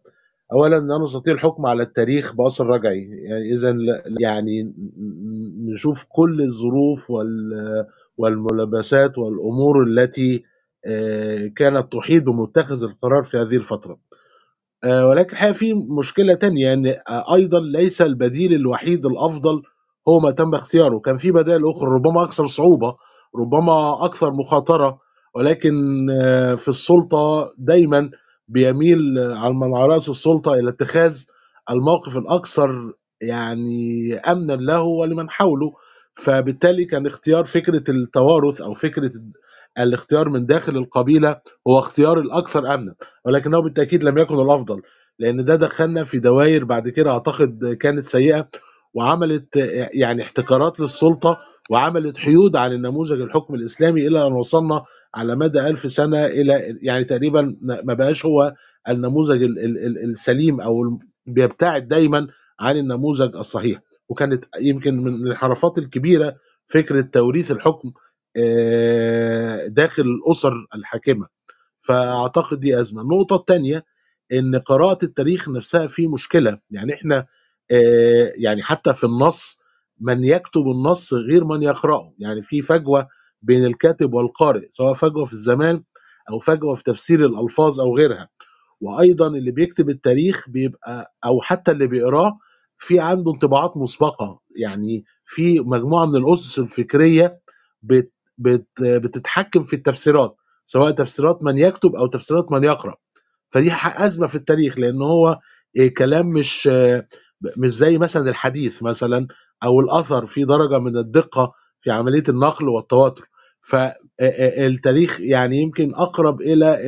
اولا لا نستطيع الحكم على التاريخ بأثر رجعي. يعني اذا يعني نشوف كل الظروف وال والملابسات والأمور التي آه، كانت تحيط بمتخذ القرار في هذه الفترة. آه، ولكن الحقيقة في مشكلة تانية ان آه، أيضا ليس البديل الوحيد الأفضل هو ما تم اختياره. كان في بدائل أخرى ربما أكثر صعوبة ربما أكثر مخاطرة ولكن آه، في السلطة دايما بيميل على من على رأس السلطة إلى اتخاذ الموقف الأكثر يعني امنا له ولمن حوله. فبالتالي كان اختيار فكرة التوارث أو فكرة الاختيار من داخل القبيلة هو اختيار الأكثر امنا ولكنه بالتأكيد لم يكن الأفضل لأن ده دخلنا في دوائر بعد كده أعتقد كانت سيئة. وعملت يعني احتكارات للسلطة وعملت حيود عن النموذج الحكم الإسلامي إلى أن وصلنا على مدى ألف سنة إلى يعني تقريبا ما بقاش هو النموذج السليم أو بيبتعد دايما عن النموذج الصحيح. وكانت يمكن من الانحرافات الكبيرة فكرة توريث الحكم آه، داخل الأسر الحاكمة. فأعتقد دي أزمة. النقطة الثانية إن قراءة التاريخ نفسها في مشكلة. يعني إحنا يعني حتى في النص من يكتب النص غير من يقرأه. يعني في فجوة بين الكاتب والقارئ سواء فجوة في الزمان أو فجوة في تفسير الألفاظ أو غيرها. وأيضا اللي بيكتب التاريخ بيبقى أو حتى اللي بيقراه في عنده انطباعات مسبقة. يعني في مجموعة من الأسس الفكرية بت بت بتتحكم في التفسيرات سواء تفسيرات من يكتب أو تفسيرات من يقرأ. فدي أزمة في التاريخ لأن هو كلام مش مش زي مثلا الحديث مثلا أو الأثر في درجة من الدقة في عملية النقل والتواتر. فالتاريخ يعني يمكن أقرب إلى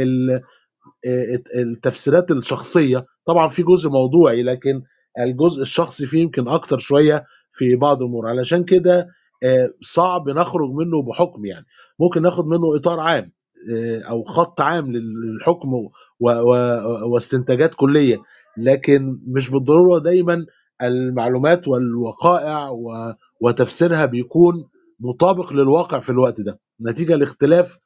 التفسيرات الشخصية. طبعا في جزء موضوعي لكن الجزء الشخصي فيه يمكن أكتر شوية في بعض الأمور. علشان كده صعب نخرج منه بحكم يعني. ممكن ناخد منه إطار عام أو خط عام للحكم واستنتاجات كلية. لكن مش بالضرورة دايما المعلومات والوقائع وتفسيرها بيكون مطابق للواقع في الوقت ده. نتيجة لاختلاف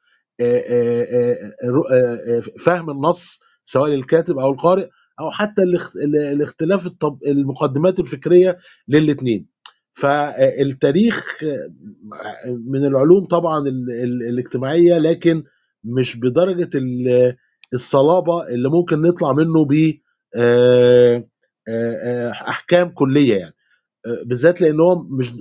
فهم النص سواء للكاتب أو القارئ أو حتى الاختلاف المقدمات الفكرية للاثنين فالتاريخ من العلوم طبعا الاجتماعية لكن مش بدرجة الصلابة اللي ممكن نطلع منه ب أحكام كلية يعني. بالذات لأن هو مش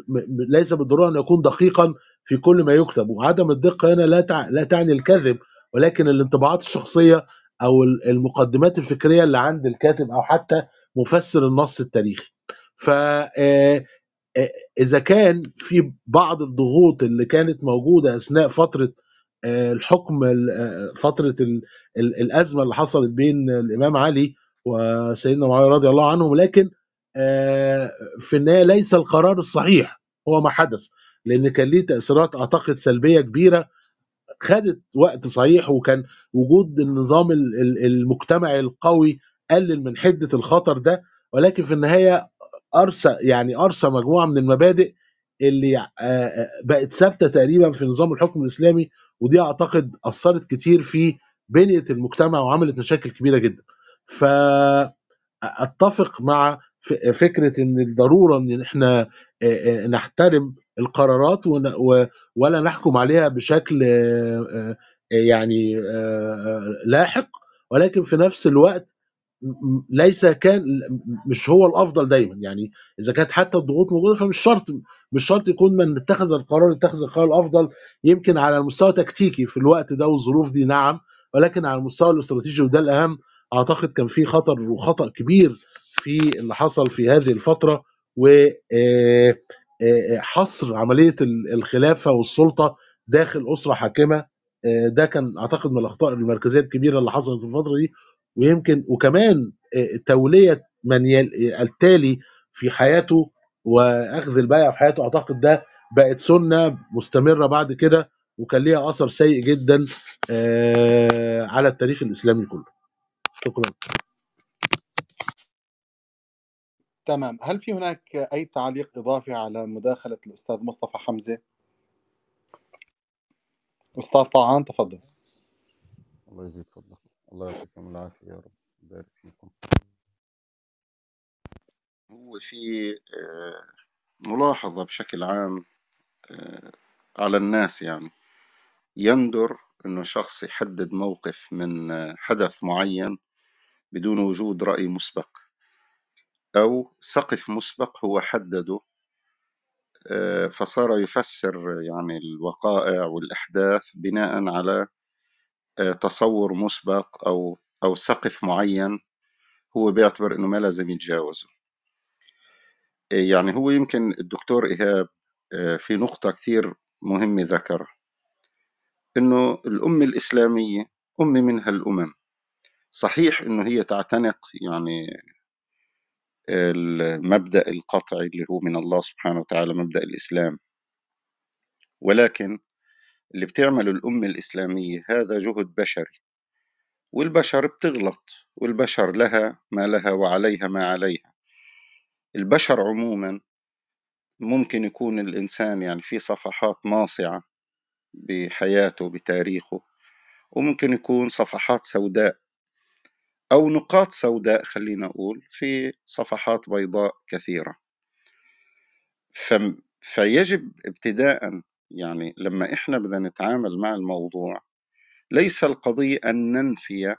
ليس بالضرورة أن يكون دقيقا في كل ما يكتب. وعدم الدقة هنا لا لا تعني الكذب ولكن الانطباعات الشخصية أو المقدمات الفكرية اللي عند الكاتب أو حتى مفسر النص التاريخي. ف إذا كان في بعض الضغوط اللي كانت موجودة أثناء فترة الحكم فترة الأزمة اللي حصلت بين الإمام علي وسيدنا معاوية رضي الله عنهم لكن في النهاية ليس القرار الصحيح هو ما حدث لأن كان ليه تأثيرات أعتقد سلبية كبيرة خدت وقت صحيح وكان وجود النظام المجتمعي القوي قلل من حدة الخطر ده ولكن في النهاية ارسى يعني أرسى مجموعة من المبادئ اللي بقت ثابتة تقريبا في نظام الحكم الإسلامي ودي أعتقد أثرت كتير في بنية المجتمع وعملت مشاكل كبيرة جدا. فأتفق مع فكرة إن الضرورة إن إحنا نحترم القرارات ولا نحكم عليها بشكل يعني لاحق ولكن في نفس الوقت ليس كان مش هو الأفضل دايما. يعني إذا كانت حتى الضغوط موجودة فمش شرط مش شرط يكون من اتخذ القرار اتخذ القرار الأفضل. يمكن على المستوى التكتيكي في الوقت ده والظروف دي نعم ولكن على المستوى الاستراتيجي وده الأهم أعتقد كان في خطر وخطأ كبير في اللي حصل في هذه الفترة وحصر عملية ال- الخلافة والسلطة داخل أسرة حاكمة. ده كان أعتقد من الأخطاء المركزية الكبيرة اللي حصلت في الفترة دي. ويمكن وكمان تولية من التالي في حياته وأخذ البيعه في حياته أعتقد ده بقت سنة مستمرة بعد كده وكان ليها أثر سيء جدا على التاريخ الإسلامي كله. شكرا. تمام. هل في هناك أي تعليق إضافي على مداخلة الأستاذ مصطفى حمزة؟ أستاذ طعان تفضل. الله يزيد فضلك. الله يعطيكم العافية يا رب. يبارك فيكم. هو في آه، ملاحظة بشكل عام آه، على الناس يعني. يندر إنه شخص يحدد موقف من آه، حدث معين بدون وجود رأي مسبق. أو سقف مسبق هو حدده آه، فصار يفسر يعني الوقائع والأحداث بناء على آه، تصور مسبق أو أو سقف معين هو بيعتبر إنه ما لازم يتجاوزه. يعني هو يمكن الدكتور إيهاب آه، في نقطة كثير مهمة ذكرها. إنه الأمة الإسلامية أمة منها الأمم صحيح إنه هي تعتنق يعني المبدأ القطعي اللي هو من الله سبحانه وتعالى مبدأ الإسلام. ولكن اللي بتعمله الأمة الإسلامية هذا جهد بشري. والبشر بتغلط والبشر لها ما لها وعليها ما عليها. البشر عموما ممكن يكون الإنسان يعني في صفحات ماصعة بحياته بتاريخه وممكن يكون صفحات سوداء. أو نقاط سوداء خلينا أقول في صفحات بيضاء كثيرة. فم- فيجب ابتداء يعني لما إحنا بدنا نتعامل مع الموضوع ليس القضية أن ننفي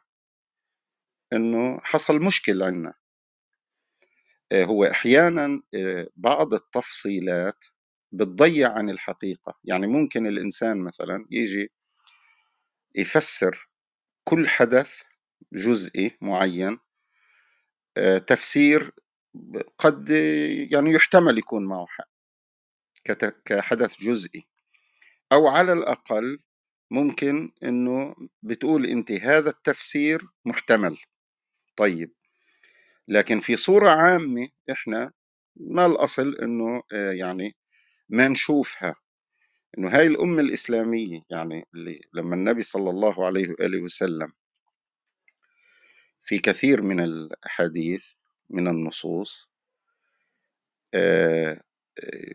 أنه حصل مشكل عندنا. آه، هو أحيانا آه، بعض التفصيلات بتضيع عن الحقيقة. يعني ممكن الإنسان مثلا يجي يفسر كل حدث جزئي معين آه، تفسير قد يعني يحتمل يكون معه حق كحدث جزئي. أو على الأقل ممكن إنه بتقول أنت هذا التفسير محتمل. طيب لكن في صورة عامة إحنا ما الأصل إنه آه، يعني ما نشوفها. إنه هاي الأمة الإسلامية يعني اللي لما النبي صلى الله عليه وآله وسلم في كثير من الأحاديث من النصوص آه،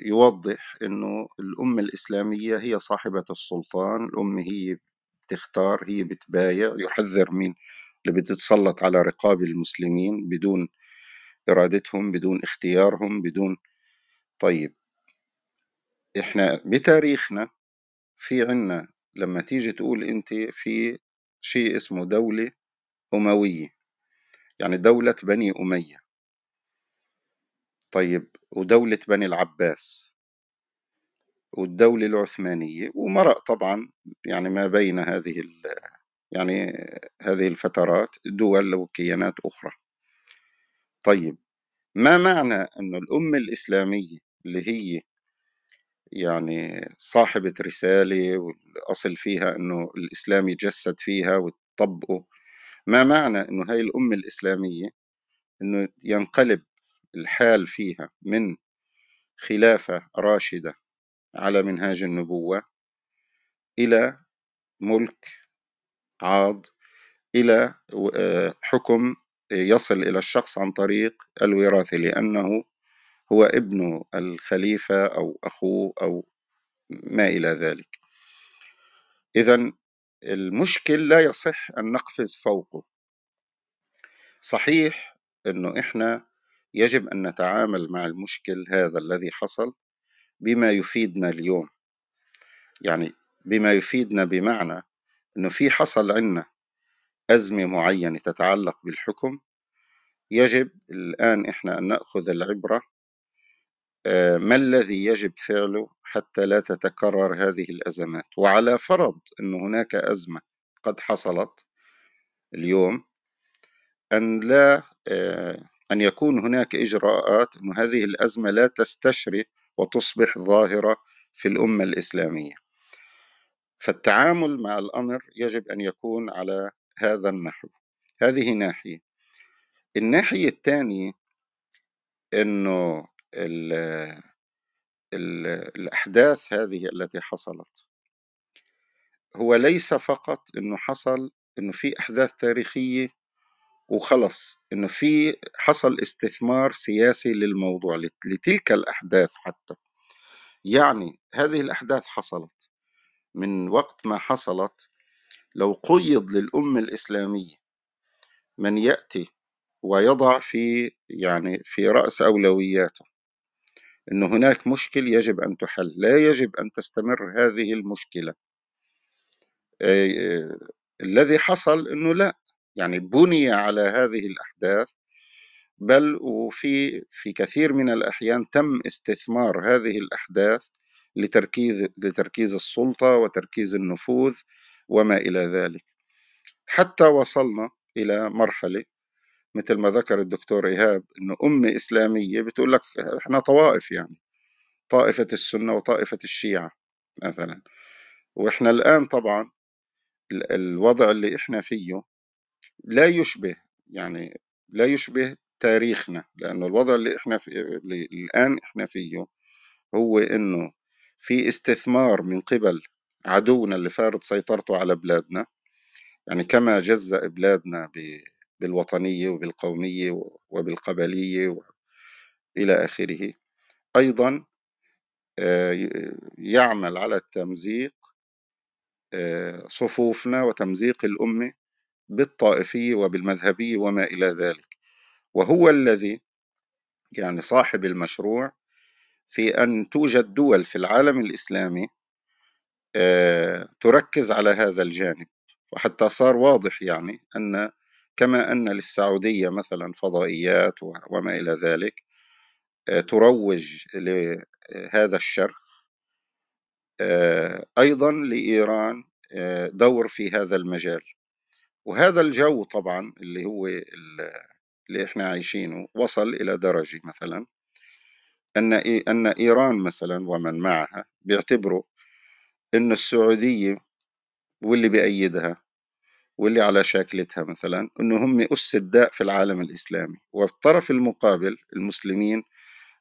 يوضح إنه الأمة الإسلامية هي صاحبة السلطان الأمة هي بتختار هي بتبايع يحذر من اللي بتتسلط على رقاب المسلمين بدون إرادتهم بدون اختيارهم بدون طيب إحنا بتاريخنا في عنا لما تيجي تقول أنت في شيء اسمه دولة أموية. يعني دولة بني أمية. طيب ودولة بني العباس والدولة العثمانية ومرأ طبعا يعني ما بين هذه يعني هذه الفترات دول وكيانات أخرى. طيب ما معنى أن الأمة الإسلامية اللي هي يعني صاحبة رسالة والأصل فيها أنه الإسلام يجسد فيها وتطبقه ما معنى أنه هاي الأمة الإسلامية أنه ينقلب الحال فيها من خلافة راشدة على منهاج النبوة إلى ملك عاض إلى آه، حكم يصل إلى الشخص عن طريق الوراثة لأنه هو ابن الخليفة أو أخوه أو ما إلى ذلك. إذا المشكل لا يصح أن نقفز فوقه. صحيح أنه إحنا يجب أن نتعامل مع المشكل هذا الذي حصل بما يفيدنا اليوم. يعني بما يفيدنا بمعنى أنه في حصل عندنا أزمة معينة تتعلق بالحكم يجب الآن إحنا أن نأخذ العبرة آه، ما الذي يجب فعله حتى لا تتكرر هذه الأزمات. وعلى فرض أن هناك أزمة قد حصلت اليوم أن لا آه، أن يكون هناك إجراءات أن هذه الأزمة لا تستشري وتصبح ظاهرة في الأمة الإسلامية. فالتعامل مع الأمر يجب أن يكون على هذا النحو. هذه ناحية. الناحية الثانية أنه الأحداث هذه التي حصلت. هو ليس فقط أنه حصل أنه في أحداث تاريخية وخلص إنه في حصل استثمار سياسي للموضوع لتلك الأحداث حتى. يعني هذه الأحداث حصلت من وقت ما حصلت لو قيض للأمة الإسلامية من يأتي ويضع في يعني في رأس أولوياته. انه هناك مشكل يجب أن تحل. لا يجب أن تستمر هذه المشكلة. الذي حصل إنه لا. يعني بني على هذه الأحداث بل وفي في كثير من الأحيان تم استثمار هذه الأحداث لتركيز لتركيز السلطة وتركيز النفوذ وما إلى ذلك. حتى وصلنا إلى مرحلة مثل ما ذكر الدكتور إيهاب إنه أمة إسلامية بتقول لك إحنا طوائف يعني طائفة السنة وطائفة الشيعة مثلا. وإحنا الآن طبعا الوضع اللي إحنا فيه لا يشبه يعني لا يشبه تاريخنا لأنه الوضع اللي إحنا في اللي الآن إحنا فيه هو إنه في استثمار من قبل عدونا اللي فارض سيطرته على بلادنا. يعني كما جزأ بلادنا بالوطنية وبالقومية وبالقبلية إلى آخره. أيضا آه، يعمل على التمزيق آه، صفوفنا وتمزيق الأمة بالطائفية وبالمذهبية وما إلى ذلك. وهو الذي يعني صاحب المشروع في أن توجد دول في العالم الإسلامي آه، تركز على هذا الجانب. وحتى صار واضح يعني أن كما أن للسعودية مثلا فضائيات وما إلى ذلك آه، تروج لهذا الشر آه، أيضا لإيران دور في هذا المجال. وهذا الجو طبعا اللي هو اللي إحنا عايشينه وصل إلى درجة مثلا أن أن إيران مثلا ومن معها بيعتبروا إنه السعودية واللي بأيدها واللي على شاكلتها مثلا إنه هم أس الداء في العالم الإسلامي. وفي الطرف المقابل المسلمين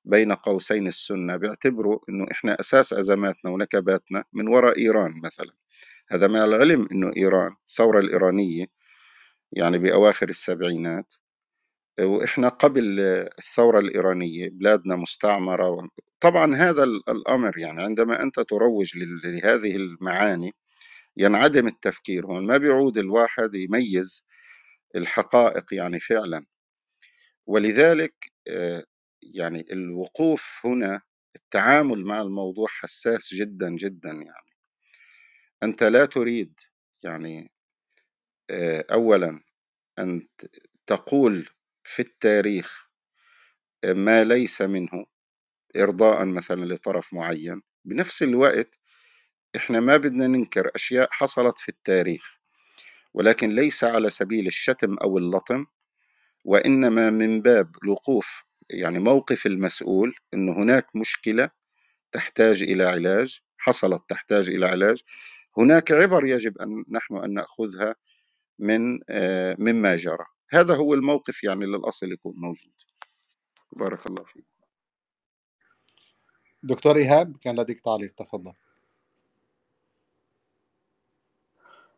بين قوسين السنة بيعتبروا إنه إحنا أساس أزماتنا ونكباتنا من وراء إيران مثلا. هذا مع العلم أنه إيران الثورة الإيرانية يعني بأواخر السبعينات وإحنا قبل الثورة الإيرانية بلادنا مستعمرة طبعا هذا الأمر يعني عندما أنت تروج لهذه المعاني ينعدم التفكير هون. ما بيعود الواحد يميز الحقائق يعني فعلا. ولذلك يعني الوقوف هنا التعامل مع الموضوع حساس جدا جدا يعني. أنت لا تريد يعني آه، أولا أن تقول في التاريخ آه، ما ليس منه إرضاء مثلا لطرف معين. بنفس الوقت إحنا ما بدنا ننكر أشياء حصلت في التاريخ ولكن ليس على سبيل الشتم أو اللطم وإنما من باب الوقوف يعني موقف المسؤول أن هناك مشكلة تحتاج إلى علاج حصلت تحتاج إلى علاج هناك عبر يجب أن نحن أن نأخذها من آه، مما جرى. هذا هو الموقف يعني للأصل يكون موجود. بارك الله فيك. دكتور إيهاب كان لديك تعليق تفضل.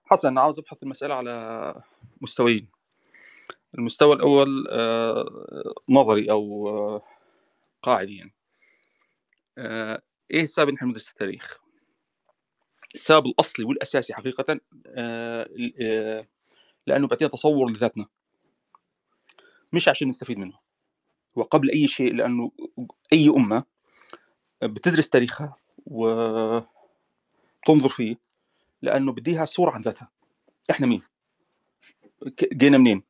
حسن عاوز أبحث المسألة على مستويين. المستوى الأول آه، نظري أو آه، قاعدي يعني. إيه السبب نحن ندرس التاريخ؟ السبب الأصلي والأساسي حقيقة لأنه بيعطينا تصور لذاتنا. مش عشان نستفيد منه. وقبل أي شيء لأنه أي أمة بتدرس تاريخها وتنظر فيه لأنه بديها صورة عن ذاتها. إحنا مين؟ جينا منين؟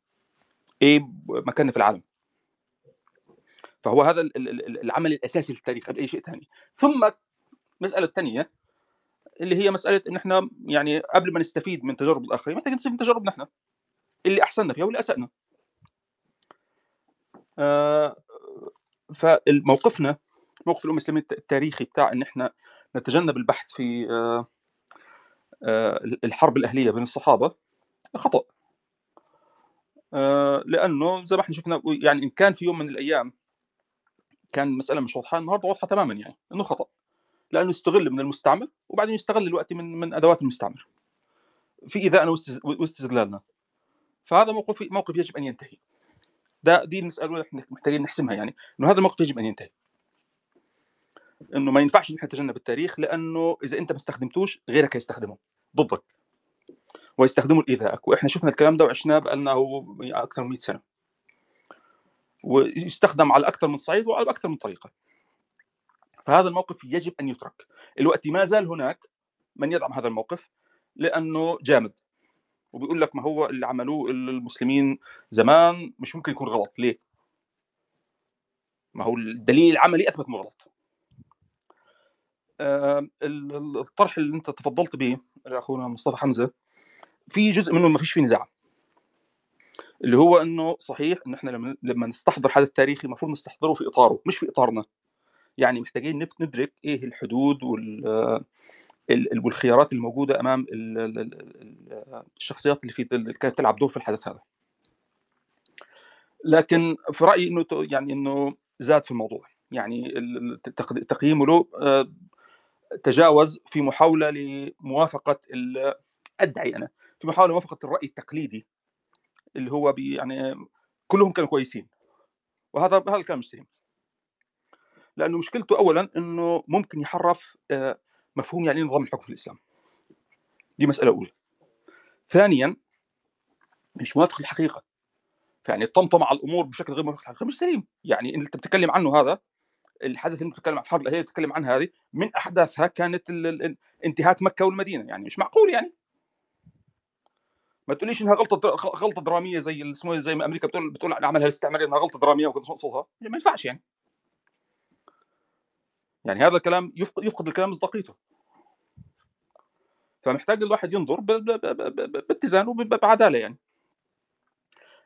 إيه مكاننا في العالم؟ فهو هذا العمل الأساسي للتاريخ قبل أي شيء ثاني. ثم المساله الثانية اللي هي مسألة إن إحنا يعني قبل ما نستفيد من تجارب الآخرين محتاجين نستفيد من تجاربنا إحنا اللي أحسننا فيها واللي أسأنا. آه، فموقفنا موقف الامه الإسلامية التاريخي بتاع إن إحنا نتجنب البحث في آه، الحرب الأهلية بين الصحابة خطأ. لأنه زي ما إحنا شفنا يعني إن كان في يوم من الأيام كان المساله مش واضحة النهارده واضحة تماما يعني إنه خطأ. لأنه يستغل من المستعمر وبعدين يستغل الوقت من من أدوات المستعمر في ايذائنا واستغلالنا فهذا موقف موقف يجب أن ينتهي. ده دي المسألة اللي إحنا محتاجين نحسمها يعني إنه هذا الموقف يجب أن ينتهي. إنه ما ينفعش نحن نتجنب التاريخ لأنه إذا أنت ما استخدمتوش غيرك هيستخدمه. ضدك. ويستخدموا لايذائك وإحنا شفنا الكلام ده وعشناه بقالنا أكثر من 100 سنة. ويستخدم على أكثر من صعيد وعلى أكثر من طريقة. فهذا الموقف يجب أن يترك. الوقت ما زال هناك من يدعم هذا الموقف لأنه جامد. وبيقول لك ما هو اللي عملوه المسلمين زمان مش ممكن يكون غلط. ليه؟ ما هو الدليل العملي أثبت إنه غلط. الطرح اللي انت تفضلت به أخونا مصطفى حمزة في جزء منه ما فيش فيه نزاع. اللي هو إنه صحيح إن إحنا لما لما نستحضر حدث تاريخي المفروض نستحضره في إطاره مش في إطارنا. يعني محتاجين ندرك إيه الحدود وال والخيارات الموجودة أمام الشخصيات اللي في اللي كانت تلعب دور في الحدث هذا. لكن في رأيي إنه يعني إنه زاد في الموضوع. يعني تقييمه له آه، تجاوز في محاولة لموافقة أدعي أنا في محاولة لموافقة الرأي التقليدي اللي هو يعني كلهم كانوا كويسين. وهذا هذا الكلام مش سليم. لأنه مشكلته اولا إنه ممكن يحرف آه، مفهوم يعني نظام الحكم في الإسلام. دي مسألة أولى. ثانيا مش موافق للحقيقة. يعني طمطم على الأمور بشكل غير موافق للحقيقة. مش سليم. يعني أنت بتتكلم عنه هذا الحدث اللي بتتكلم عن الحرب الأهلية بتتكلم عنها هذه من أحداثها كانت انتهاك مكة والمدينة يعني مش معقول يعني؟ ما تقوليش إنها غلطة غلطة درامية زي اسمه زي ما أمريكا بتقول بتقول عن عملها الاستعماري إنها غلطة درامية وكنت نقصدها يعني ما ينفعش يعني. يعني هذا الكلام يفقد يفقد الكلام مصداقيته. فمحتاج الواحد ينظر باتزان وبعداله يعني.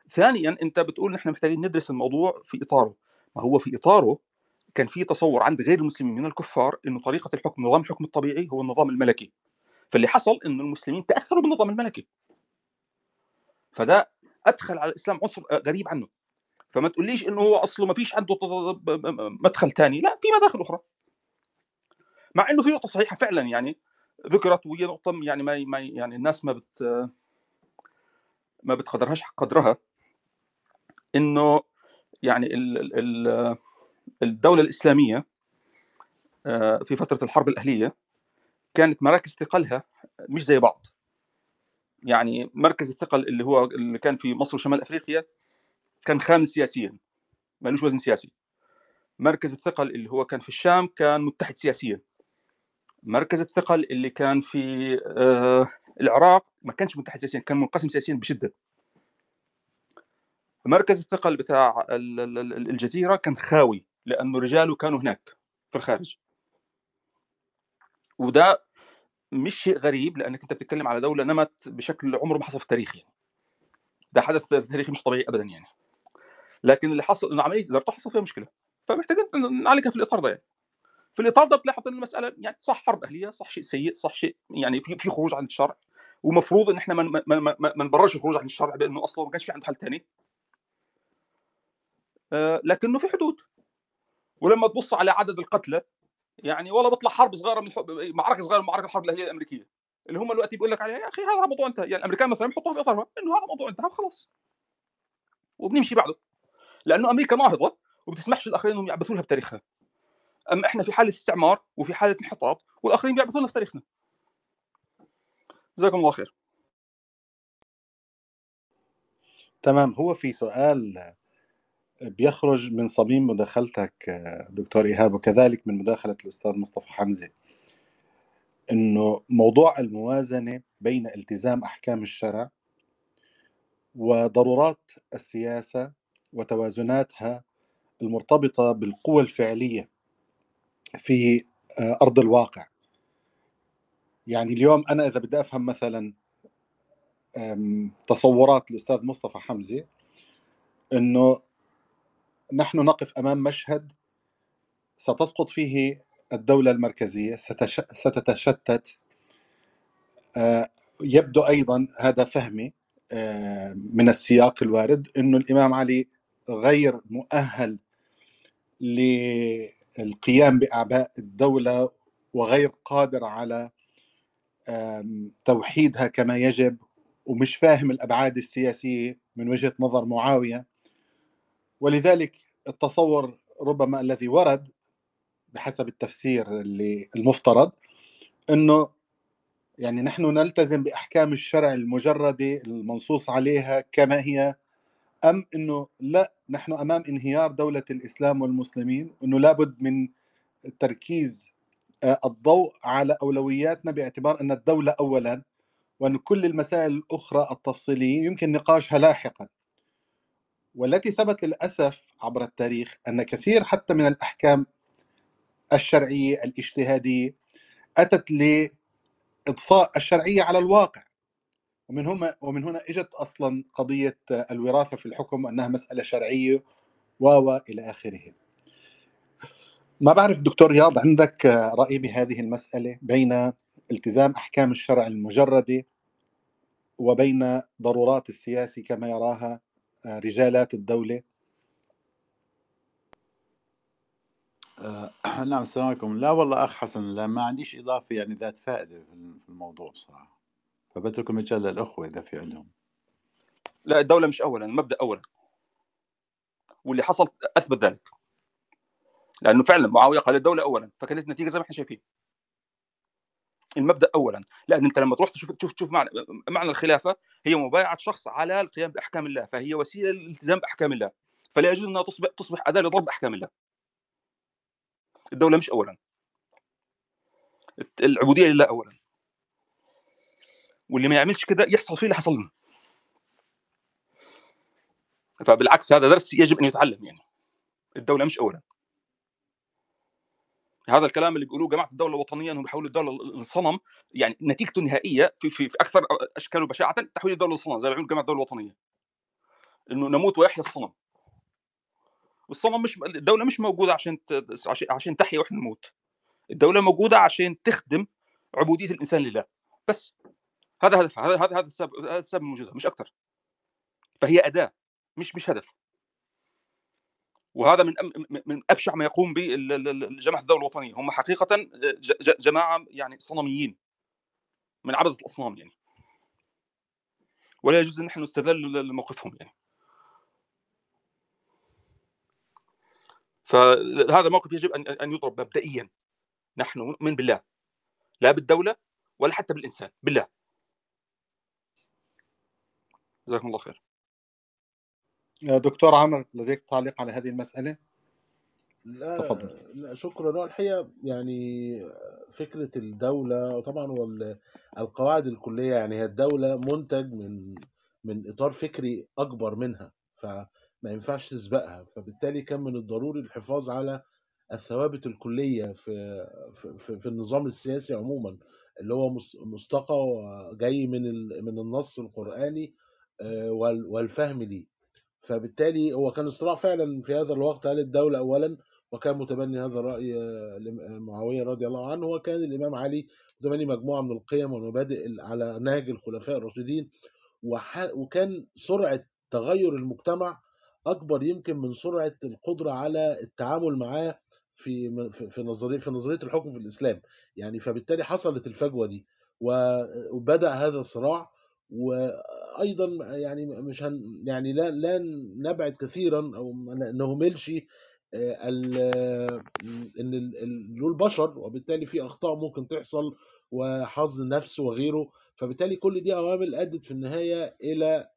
ثانيا أنت بتقول نحن محتاجين ندرس الموضوع في إطاره. ما هو في إطاره كان في تصور عند غير المسلمين من الكفار إنه طريقة الحكم نظام الحكم الطبيعي هو النظام الملكي. فاللي حصل إنه المسلمين تاثروا بالنظام الملكي. فده أدخل على الإسلام عنصر غريب عنه. فما تقوليش إنه هو أصله ما فيش عنده مدخل ثاني لا في مداخل أخرى. مع إنه في نقطة صحيحة فعلا يعني ذكرت وهي نقطة يعني ما, يعني الناس ما بت ما بتقدرهاش قدرها. إنه يعني ال ال الدولة الإسلامية آه، في فترة الحرب الأهلية كانت مراكز ثقلها مش زي بعض. يعني مركز الثقل اللي هو اللي كان في مصر وشمال أفريقيا كان خامس سياسيا مالوش وزن سياسي. مركز الثقل اللي هو كان في الشام كان متحد سياسيا. مركز الثقل اللي كان في آه العراق ما كانش متحد سياسيا كان منقسم سياسيا بشدة. مركز الثقل بتاع الجزيرة كان خاوي. لأنه رجاله كانوا هناك في الخارج. وده مش شيء غريب لأنك أنت بتتكلم على دولة نمت بشكل عمره ما حصل في التاريخ يعني. ده حدث تاريخي مش طبيعي ابدا يعني. لكن اللي حصل إنه عملية ادارته حصل فيها مشكلة. فمحتاجين نعالجها في الإطار ده يعني. في الإطار ده بتلاحظ إن المسألة يعني صح حرب أهلية صح شيء سيء صح شيء يعني في في خروج عن الشرع. ومفروض إن إحنا ما ما نبررش الخروج عن الشرع بأنه أصلا ما كانش في عنده حل ثاني آه لكنه في حدود. ولما تبص على عدد القتلى يعني ولا بيطلع حرب صغيرة من حب... معركة صغيرة من معركة الحرب الاهليه الأمريكية اللي هم دلوقتي بيقول لك عليها يا أخي هذا موضوع انتهى. يعني الأمريكان مثلا بيحطوها في إطارها إنه هذا موضوع انتهى وخلاص. وبنمشي بعده. لأنه أمريكا ناهضه وبتسمحش للآخرين إنهم يعبثوا لها بتاريخها. اما إحنا في حالة استعمار وفي حالة انحطاط والآخرين بيعبثوا لنا في تاريخنا. جزاكم الله خير. تمام هو في سؤال بيخرج من صميم مداخلتك دكتور إيهاب وكذلك من مداخلة الأستاذ مصطفى حمزة أنه موضوع الموازنة بين التزام أحكام الشرع وضرورات السياسة وتوازناتها المرتبطة بالقوى الفعلية في أرض الواقع. يعني اليوم أنا إذا بدي أفهم مثلا تصورات الأستاذ مصطفى حمزة أنه نحن نقف أمام مشهد ستسقط فيه الدولة المركزية ستتشتت. آه، يبدو أيضا هذا فهمي آه، من السياق الوارد إنه الإمام علي غير مؤهل للقيام بأعباء الدولة وغير قادر على توحيدها كما يجب ومش فاهم الأبعاد السياسية من وجهة نظر معاوية. ولذلك التصور ربما الذي ورد بحسب التفسير اللي المفترض إنه يعني نحن نلتزم بأحكام الشرع المجردة المنصوص عليها كما هي أم إنه لا نحن أمام انهيار دولة الإسلام والمسلمين وانه لابد من تركيز آه، الضوء على أولوياتنا باعتبار أن الدولة اولا وأن كل المسائل الأخرى التفصيلية يمكن نقاشها لاحقا. والتي ثبت للأسف عبر التاريخ أن كثير حتى من الأحكام الشرعية الاجتهادية أتت لإضفاء الشرعية على الواقع ومن هنا ومن هنا إجت أصلا قضية الوراثة في الحكم انها مسألة شرعية و إلى آخره. ما بعرف دكتور رياض عندك رأي بهذه المسألة بين التزام أحكام الشرع المجردة وبين ضرورات السياسي كما يراها رجالات الدولة؟ آه نعم السلام عليكم. لا والله أخ حسن لا ما عنديش إضافة يعني ذات فائدة في الموضوع بصراحة. فبترك المجال للأخوة إذا في عندهم. لا الدولة مش اولا المبدأ اولا. واللي حصل أثبت ذلك. لأنه فعلا معاوية قال الدولة اولا فكانت النتيجة زي ما إحنا شايفين. المبدأ اولا. لأن أنت لما تروح تشوف تشوف تشوف معنى معنى الخلافة هي مبايعة شخص على القيام بأحكام الله فهي وسيلة للالتزام بأحكام الله. فلا يجوز إنها تصبح تصبح أداة لضرب أحكام الله. الدولة مش اولا. العبودية لله اولا. واللي ما يعملش كده يحصل فيه اللي حصل لنا فبالعكس هذا درس يجب أن يتعلم يعني. الدولة مش اولا. هذا الكلام اللي بيقولوه جماعة الدولة الوطنية إنهم بيحولوا الدولة لصنم يعني نتيجته النهائية في, في, في أكثر اشكاله بشاعه تحويل الدولة لصنم زي ما بيقولوا جماعة الدولة الوطنية. إنه نموت ويحيا الصنم. والصنم مش الدولة مش موجودة عشان عشان تحيا وإحنا نموت. الدولة موجودة عشان تخدم عبودية الإنسان لله. بس. هذا هدفها هذا هذا السبب هذا السبب من وجودها مش أكثر فهي أداة مش مش هدف. وهذا من من أبشع ما يقوم به جماعة الدولة الوطنية. هم حقيقه جماعة يعني صنميين من عبده الأصنام يعني. ولا يجوز أن نحن نستذل موقفهم يعني. فهذا موقف يجب ان أن يضرب مبدئيا. نحن نؤمن بالله. لا بالدولة ولا حتى بالإنسان. بالله. جزاكم الله خير. دكتور عمر لديك تعليق على هذه المسألة؟ لا تفضل. لا شكرا. الحقيقة يعني فكرة الدولة طبعا هو القواعد الكلية يعني هي الدولة منتج من من إطار فكري أكبر منها فما ينفعش تسبقها. فبالتالي كان من الضروري الحفاظ على الثوابت الكلية في في, في النظام السياسي عموما اللي هو مستقى جاي من من النص القرآني آه، والفهم ليه. فبالتالي هو كان الصراع فعلا في هذا الوقت. هل الدولة أولا؟ وكان متبني هذا الرأي معاوية رضي الله عنه. وكان الإمام علي متبني مجموعة من القيم والمبادئ على نهج الخلفاء الراشدين. وكان سرعة تغير المجتمع أكبر يمكن من سرعة القدرة على التعامل معاه في في نظريه في نظرية الحكم في الإسلام. يعني فبالتالي حصلت الفجوة دي. وبدأ هذا الصراع. وأيضا يعني مش هن يعني لا لا نبعد كثيرا أو نهملش آه، إن البشر وبالتالي في أخطاء ممكن تحصل وحظ النفس وغيره. فبالتالي كل دي عوامل أدت في النهاية إلى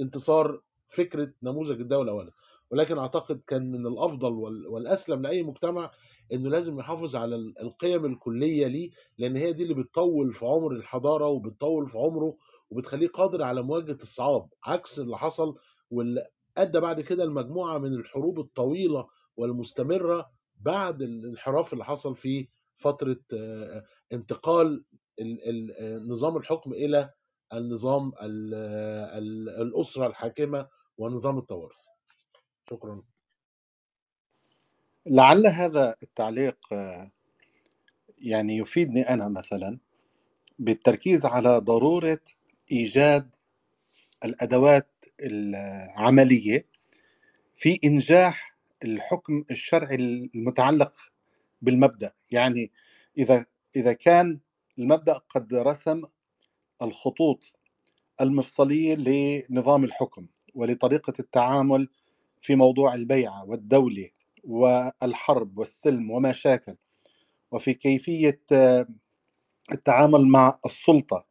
انتصار فكرة نموذج الدولة اولا. ولكن أعتقد كان من الأفضل والأسلم لأي مجتمع إنه لازم يحافظ على القيم الكلية ليه لأن هي دي اللي بتطول في عمر الحضارة وبتطول في عمره وبتخليه قادر على مواجهة الصعاب عكس اللي حصل واللي أدى بعد كده المجموعة من الحروب الطويلة والمستمرة بعد الانحراف اللي حصل في فترة آه، انتقال نظام الحكم إلى النظام الأسرة الحاكمة ونظام التوارث. شكرا. لعل هذا التعليق آه، يعني يفيدني أنا مثلا بالتركيز على ضرورة إيجاد الأدوات العملية في إنجاح الحكم الشرعي المتعلق بالمبدأ. يعني إذا إذا كان المبدأ قد رسم الخطوط المفصلية لنظام الحكم ولطريقة التعامل في موضوع البيعة والدولة والحرب والسلم وما شاكل وفي كيفية التعامل مع السلطة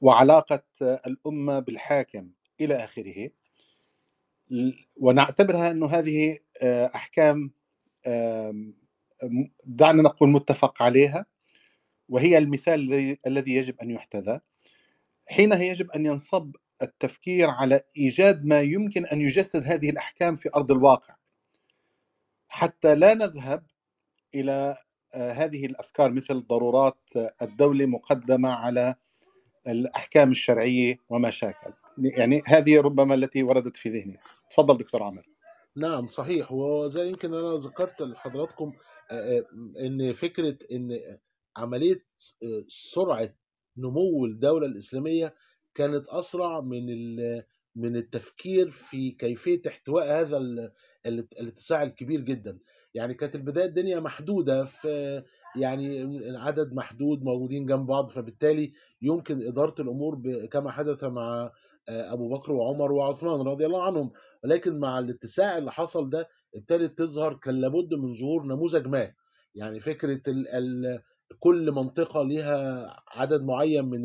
وعلاقة الأمة بالحاكم إلى آخره. ونعتبرها أنه هذه أحكام دعنا نقول متفق عليها وهي المثال الذي يجب أن يحتذى. حينها يجب أن ينصب التفكير على إيجاد ما يمكن أن يجسد هذه الأحكام في أرض الواقع. حتى لا نذهب إلى آه، هذه الأفكار مثل ضرورات الدولة مقدمة على الأحكام الشرعية وما شاكل يعني هذه ربما التي وردت في ذهني. تفضل دكتور عامر. نعم صحيح. وزي يمكن أنا ذكرت لحضراتكم آه، آه، إن فكرة إن عملية سرعة نمو الدولة الإسلامية كانت أسرع من من التفكير في كيفية احتواء هذا الاتساع الكبير جدا. يعني كانت البداية الدنيا محدودة في يعني عدد محدود موجودين جنب بعض فبالتالي يمكن إدارة الأمور كما حدث مع آه، أبو بكر وعمر وعثمان رضي الله عنهم. ولكن مع الاتساع اللي حصل ده ابتدت تظهر كان لابد من ظهور نموذج ما. يعني فكرة ال ال كل منطقة ليها عدد معين من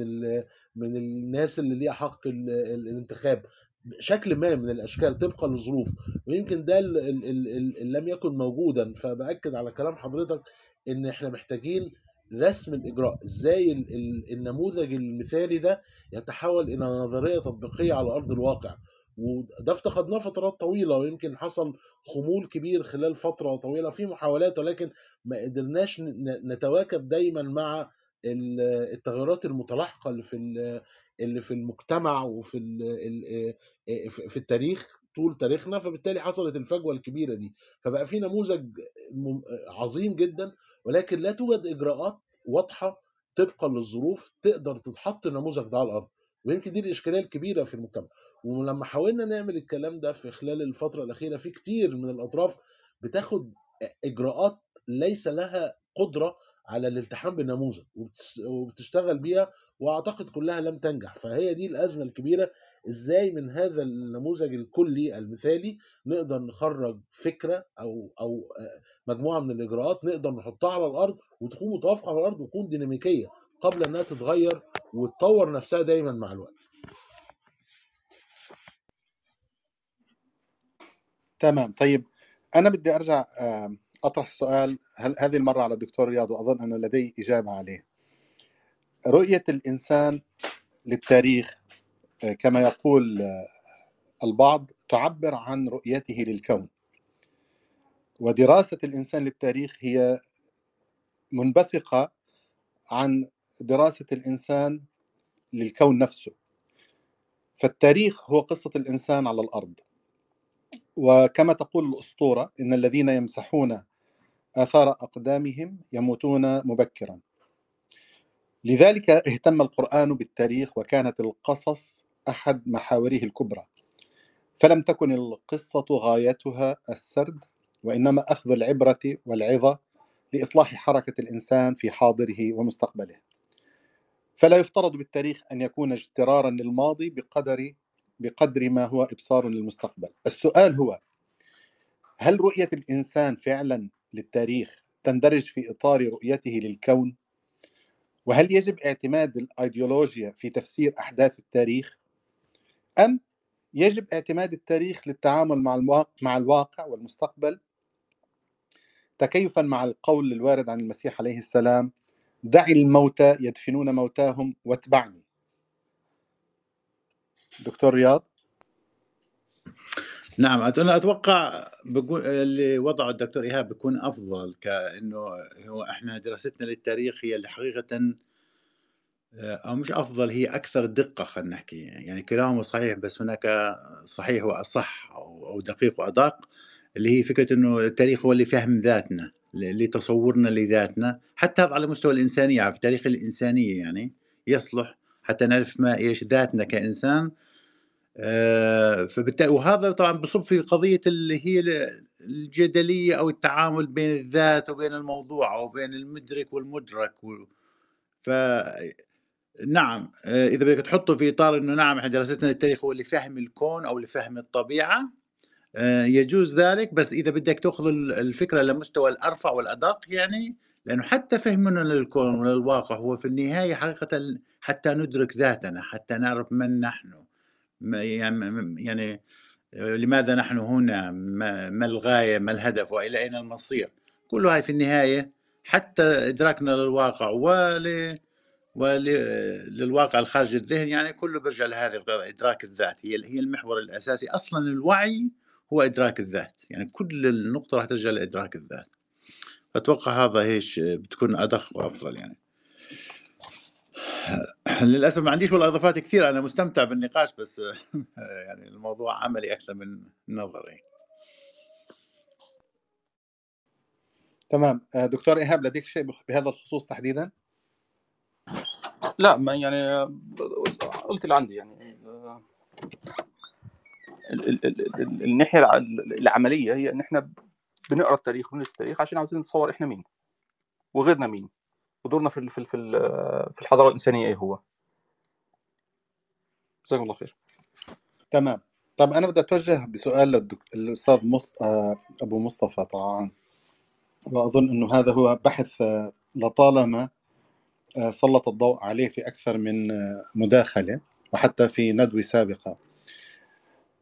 من الناس اللي ليها حق الانتخاب. شكل ما من الأشكال طبقا للظروف ويمكن ده اللي لم يكن موجودا. فبأكد على كلام حضرتك إن إحنا محتاجين رسم الإجراء. إزاي النموذج المثالي ده يتحول إلى نظرية تطبيقية على أرض الواقع. وده افتقدناه فترات طويلة ويمكن حصل خمول كبير خلال فترة طويلة في محاولات ولكن ما قدرناش نتواكب دايما مع التغيرات المتلاحقة اللي في اللي في المجتمع وفي في التاريخ طول تاريخنا. فبالتالي حصلت الفجوة الكبيرة دي. فبقى في نموذج عظيم جدا ولكن لا توجد إجراءات واضحة طبقا للظروف تقدر تتحط النموذج ده على الأرض ويمكن دي الإشكالية الكبيرة في المجتمع. ولما حاولنا نعمل الكلام ده في خلال الفترة الأخيرة في كتير من الأطراف بتاخد إجراءات ليس لها قدرة على الالتحام بالنموذج وبتشتغل بيها وأعتقد كلها لم تنجح. فهي دي الأزمة الكبيرة إزاي من هذا النموذج الكلي المثالي نقدر نخرج فكرة أو أو آه، مجموعة من الإجراءات نقدر نحطها على الأرض وتكون متوافقة على الأرض وتكون ديناميكية قبل إنها تتغير وتطور نفسها دايما مع الوقت. تمام طيب أنا بدي أرجع أطرح سؤال هل هذه المرة على الدكتور رياض وأظن أنه لدي إجابة عليه. رؤية الإنسان للتاريخ كما يقول آه، البعض تعبر عن رؤيته للكون. ودراسة الإنسان للتاريخ هي منبثقة عن دراسة الإنسان للكون نفسه. فالتاريخ هو قصة الإنسان على الأرض. وكما تقول الأسطورة إن الذين يمسحون آثار أقدامهم يموتون مبكرا. لذلك اهتم القرآن بالتاريخ وكانت القصص أحد محاوره الكبرى. فلم تكن القصة غايتها السرد وإنما أخذ العبرة والعظة لإصلاح حركة الإنسان في حاضره ومستقبله. فلا يفترض بالتاريخ أن يكون اجترارا للماضي بقدر بقدر ما هو إبصار للمستقبل. السؤال هو هل رؤية الإنسان فعلا للتاريخ تندرج في إطار رؤيته للكون؟ وهل يجب اعتماد الأيديولوجيا في تفسير أحداث التاريخ؟ أم يجب اعتماد التاريخ للتعامل مع الواقع, مع الواقع والمستقبل؟ تكيفا مع القول الوارد عن المسيح عليه السلام دع الموتى يدفنون موتاهم واتبعني. دكتور رياض؟ نعم أنا أتوقع بقول اللي وضعه الدكتور إيهاب بيكون أفضل كأنه هو إحنا دراستنا للتاريخ هي اللي حقيقة أو مش أفضل هي أكثر دقة خلينا نحكي. يعني كلاهما صحيح بس هناك صحيح وأصح أو دقيق وأدق اللي هي فكرة إنه التاريخ هو اللي فهم ذاتنا لتصورنا لذاتنا حتى هذا على مستوى الإنسانية في تاريخ الإنسانية يعني يصلح حتى نعرف ما إيش ذاتنا كإنسان آه، فبالتالي وهذا طبعا بصب في قضية اللي هي الجدلية أو التعامل بين الذات وبين الموضوع أو بين المدرك والمدرك و... ف نعم آه، إذا بدك تحطه في إطار إنه نعم إحنا دراستنا للتاريخ هو لفهم الكون أو لفهم الطبيعة آه، يجوز ذلك. بس إذا بدك تأخذ الفكرة لمستوى الأرفع والأدق يعني لأنه حتى فهمنا للكون وللواقع هو في النهاية حقيقة حتى ندرك ذاتنا حتى نعرف من نحن. يعني يعني آه، لماذا نحن هنا؟ ما الغاية؟ ما الهدف؟ وإلى أين المصير؟ كل هاي في النهاية حتى إدراكنا للواقع ول وللواقع الخارج الذهن يعني كله بيرجع لهذه إدراك الذات. هي هي المحور الأساسي. أصلا الوعي هو إدراك الذات. يعني كل النقطة راح ترجع لإدراك الذات. أتوقع هذا هيش بتكون أدق وأفضل يعني. للأسف ما عنديش والله إضافات كثير أنا مستمتع بالنقاش بس يعني الموضوع عملي أكثر من نظري. تمام. آه، دكتور إيهاب لديك شيء بهذا الخصوص تحديدا؟ لا ما يعني قلت اللي عندي يعني. الناحية العملية هي إن إحنا بنقرأ التاريخ وبندرس التاريخ عشان عاوزين نتصور إحنا مين وغيرنا مين. ودورنا في في في الحضارة الإنسانية إيه هو؟ جزاكم الله خير. تمام. طب أنا بدي أتوجه بسؤال للأستاذ مص... آه، أبو مصطفى طبعا. وأظن إنه هذا هو بحث آه، لطالما آه، سلط الضوء عليه في أكثر من مداخلة وحتى في ندوة سابقة.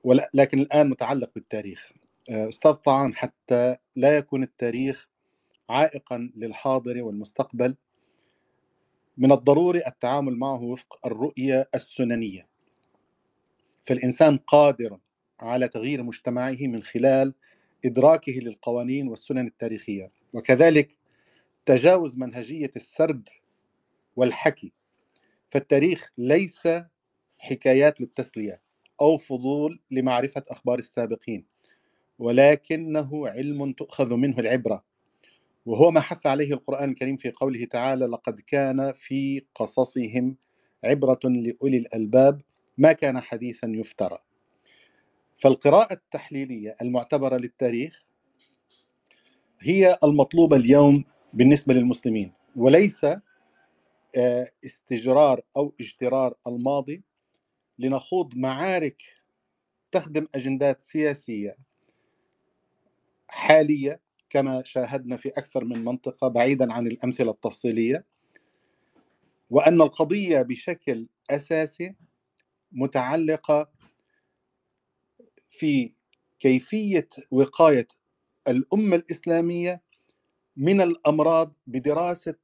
ولكن الآن متعلق بالتاريخ. أستاذ طعان حتى لا يكون التاريخ عائقا للحاضر والمستقبل من الضروري التعامل معه وفق الرؤية السننية. فالإنسان قادر على تغيير مجتمعه من خلال إدراكه للقوانين والسنن التاريخية. وكذلك تجاوز منهجية السرد والحكي. فالتاريخ ليس حكايات للتسلية أو فضول لمعرفة أخبار السابقين ولكنه علم تؤخذ منه العبرة. وهو ما حث عليه القرآن الكريم في قوله تعالى لقد كان في قصصهم عبرة لأولي الألباب ما كان حديثا يفترى. فالقراءة التحليلية المعتبرة للتاريخ هي المطلوبة اليوم بالنسبة للمسلمين وليس آه، استجرار أو اجترار الماضي لنخوض معارك تخدم أجندات سياسية حالية كما شاهدنا في أكثر من منطقة بعيدا عن الأمثلة التفصيلية وأن القضية بشكل أساسي متعلقة في كيفية وقاية الأمة الإسلامية من الأمراض بدراسة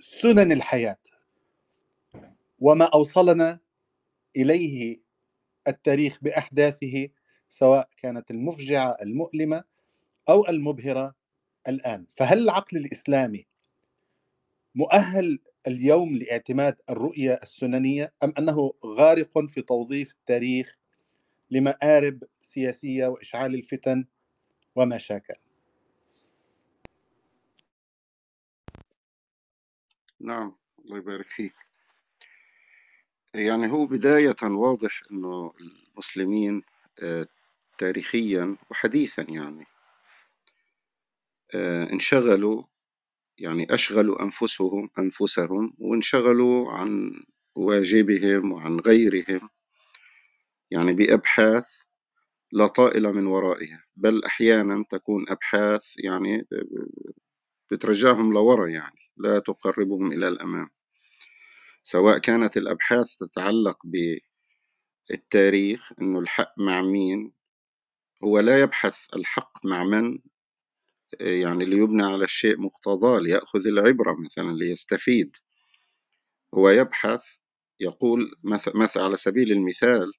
سنن الحياة وما أوصلنا إليه التاريخ بأحداثه سواء كانت المفجعة المؤلمة أو المبهرة الآن. فهل العقل الإسلامي مؤهل اليوم لاعتماد الرؤية السننية أم أنه غارق في توظيف التاريخ لمآرب سياسية وإشعال الفتن وما شاكل؟ نعم الله يبارك فيك. يعني هو بداية واضح إنه المسلمين آه، تاريخيا وحديثا يعني انشغلوا يعني أشغلوا أنفسهم أنفسهم وانشغلوا عن واجبهم وعن غيرهم يعني بأبحاث لا طائل من ورائها بل أحيانا تكون أبحاث يعني بترجعهم لورا يعني لا تقربهم إلى الأمام. سواء كانت الأبحاث تتعلق بالتاريخ إنه الحق مع مين هو لا يبحث الحق مع من يعني ليبنى على الشيء مقتضاه ليأخذ العبرة مثلا ليستفيد. هو يبحث يقول مثل على سبيل المثال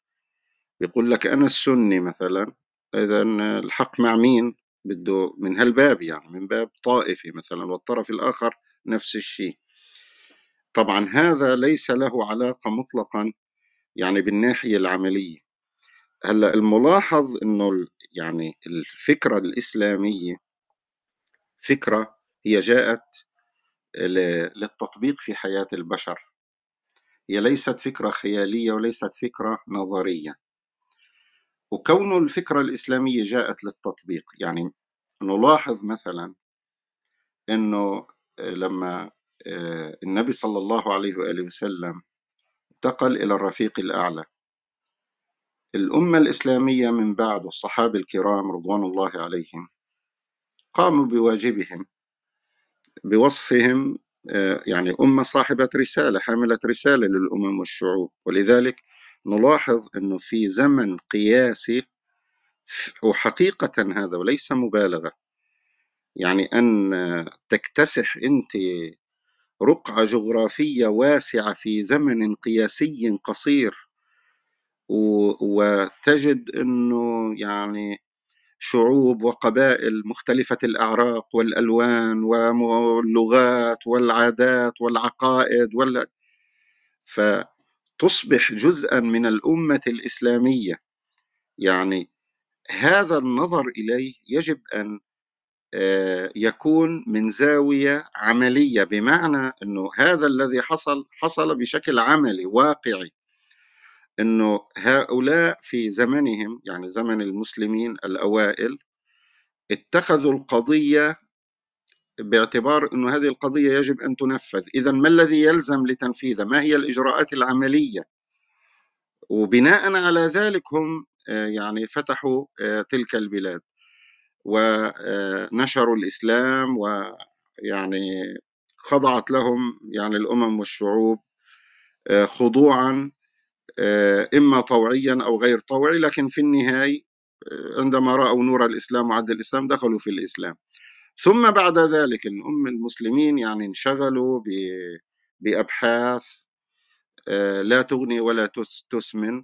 يقول لك أنا السني مثلا إذا الحق مع مين؟ بده من هالباب يعني من باب طائفي مثلا والطرف الآخر نفس الشيء. طبعا هذا ليس له علاقة مطلقا يعني بالناحية العملية. هلأ الملاحظ إنه يعني الفكرة الإسلامية فكرة هي جاءت للتطبيق في حياة البشر. هي ليست فكرة خيالية وليست فكرة نظرية. وكون الفكرة الإسلامية جاءت للتطبيق يعني نلاحظ مثلا أنه لما آه، النبي صلى الله عليه وآله وسلم انتقل إلى الرفيق الأعلى. الأمة الإسلامية من بعد الصحابة الكرام رضوان الله عليهم قاموا بواجبهم بوصفهم آه، يعني أمة صاحبة رسالة حاملة رسالة للأمم والشعوب. ولذلك نلاحظ أنه في زمن قياسي وحقيقة هذا وليس مبالغة. يعني أن تكتسح أنت رقعة جغرافية واسعة في زمن قياسي قصير وتجد أنه يعني شعوب وقبائل مختلفة الأعراق والألوان واللغات والعادات والعقائد وال... فتصبح جزءا من الأمة الإسلامية. يعني هذا النظر إليه يجب أن آه، يكون من زاوية عملية بمعنى أنه هذا الذي حصل حصل بشكل عملي واقعي. أنه هؤلاء في زمنهم يعني زمن المسلمين الأوائل اتخذوا القضية باعتبار أن هذه القضية يجب أن تنفذ. إذا ما الذي يلزم لتنفيذها؟ ما هي الإجراءات العملية؟ وبناء على ذلك هم آه، يعني فتحوا آه، تلك البلاد. ونشروا الإسلام ويعني خضعت لهم يعني الأمم والشعوب آه، خضوعا إما طوعيا أو غير طوعي لكن في النهاية عندما رأوا نور الإسلام وعد الإسلام دخلوا في الإسلام. ثم بعد ذلك الأم المسلمين يعني انشغلوا بأبحاث لا تغني ولا تسمن.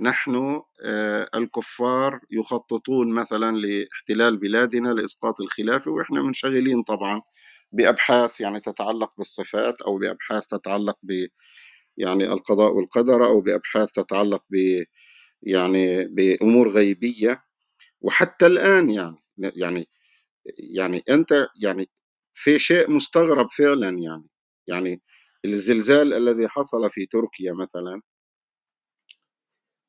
نحن آه، الكفار يخططون مثلا لاحتلال بلادنا لإسقاط الخلافة وإحنا منشغلين طبعا بأبحاث يعني تتعلق بالصفات أو بأبحاث تتعلق ب يعني القضاء والقدر أو بأبحاث تتعلق ب يعني بأمور غيبية. وحتى الآن يعني يعني يعني أنت يعني في شيء مستغرب فعلا يعني. يعني الزلزال الذي حصل في تركيا مثلا.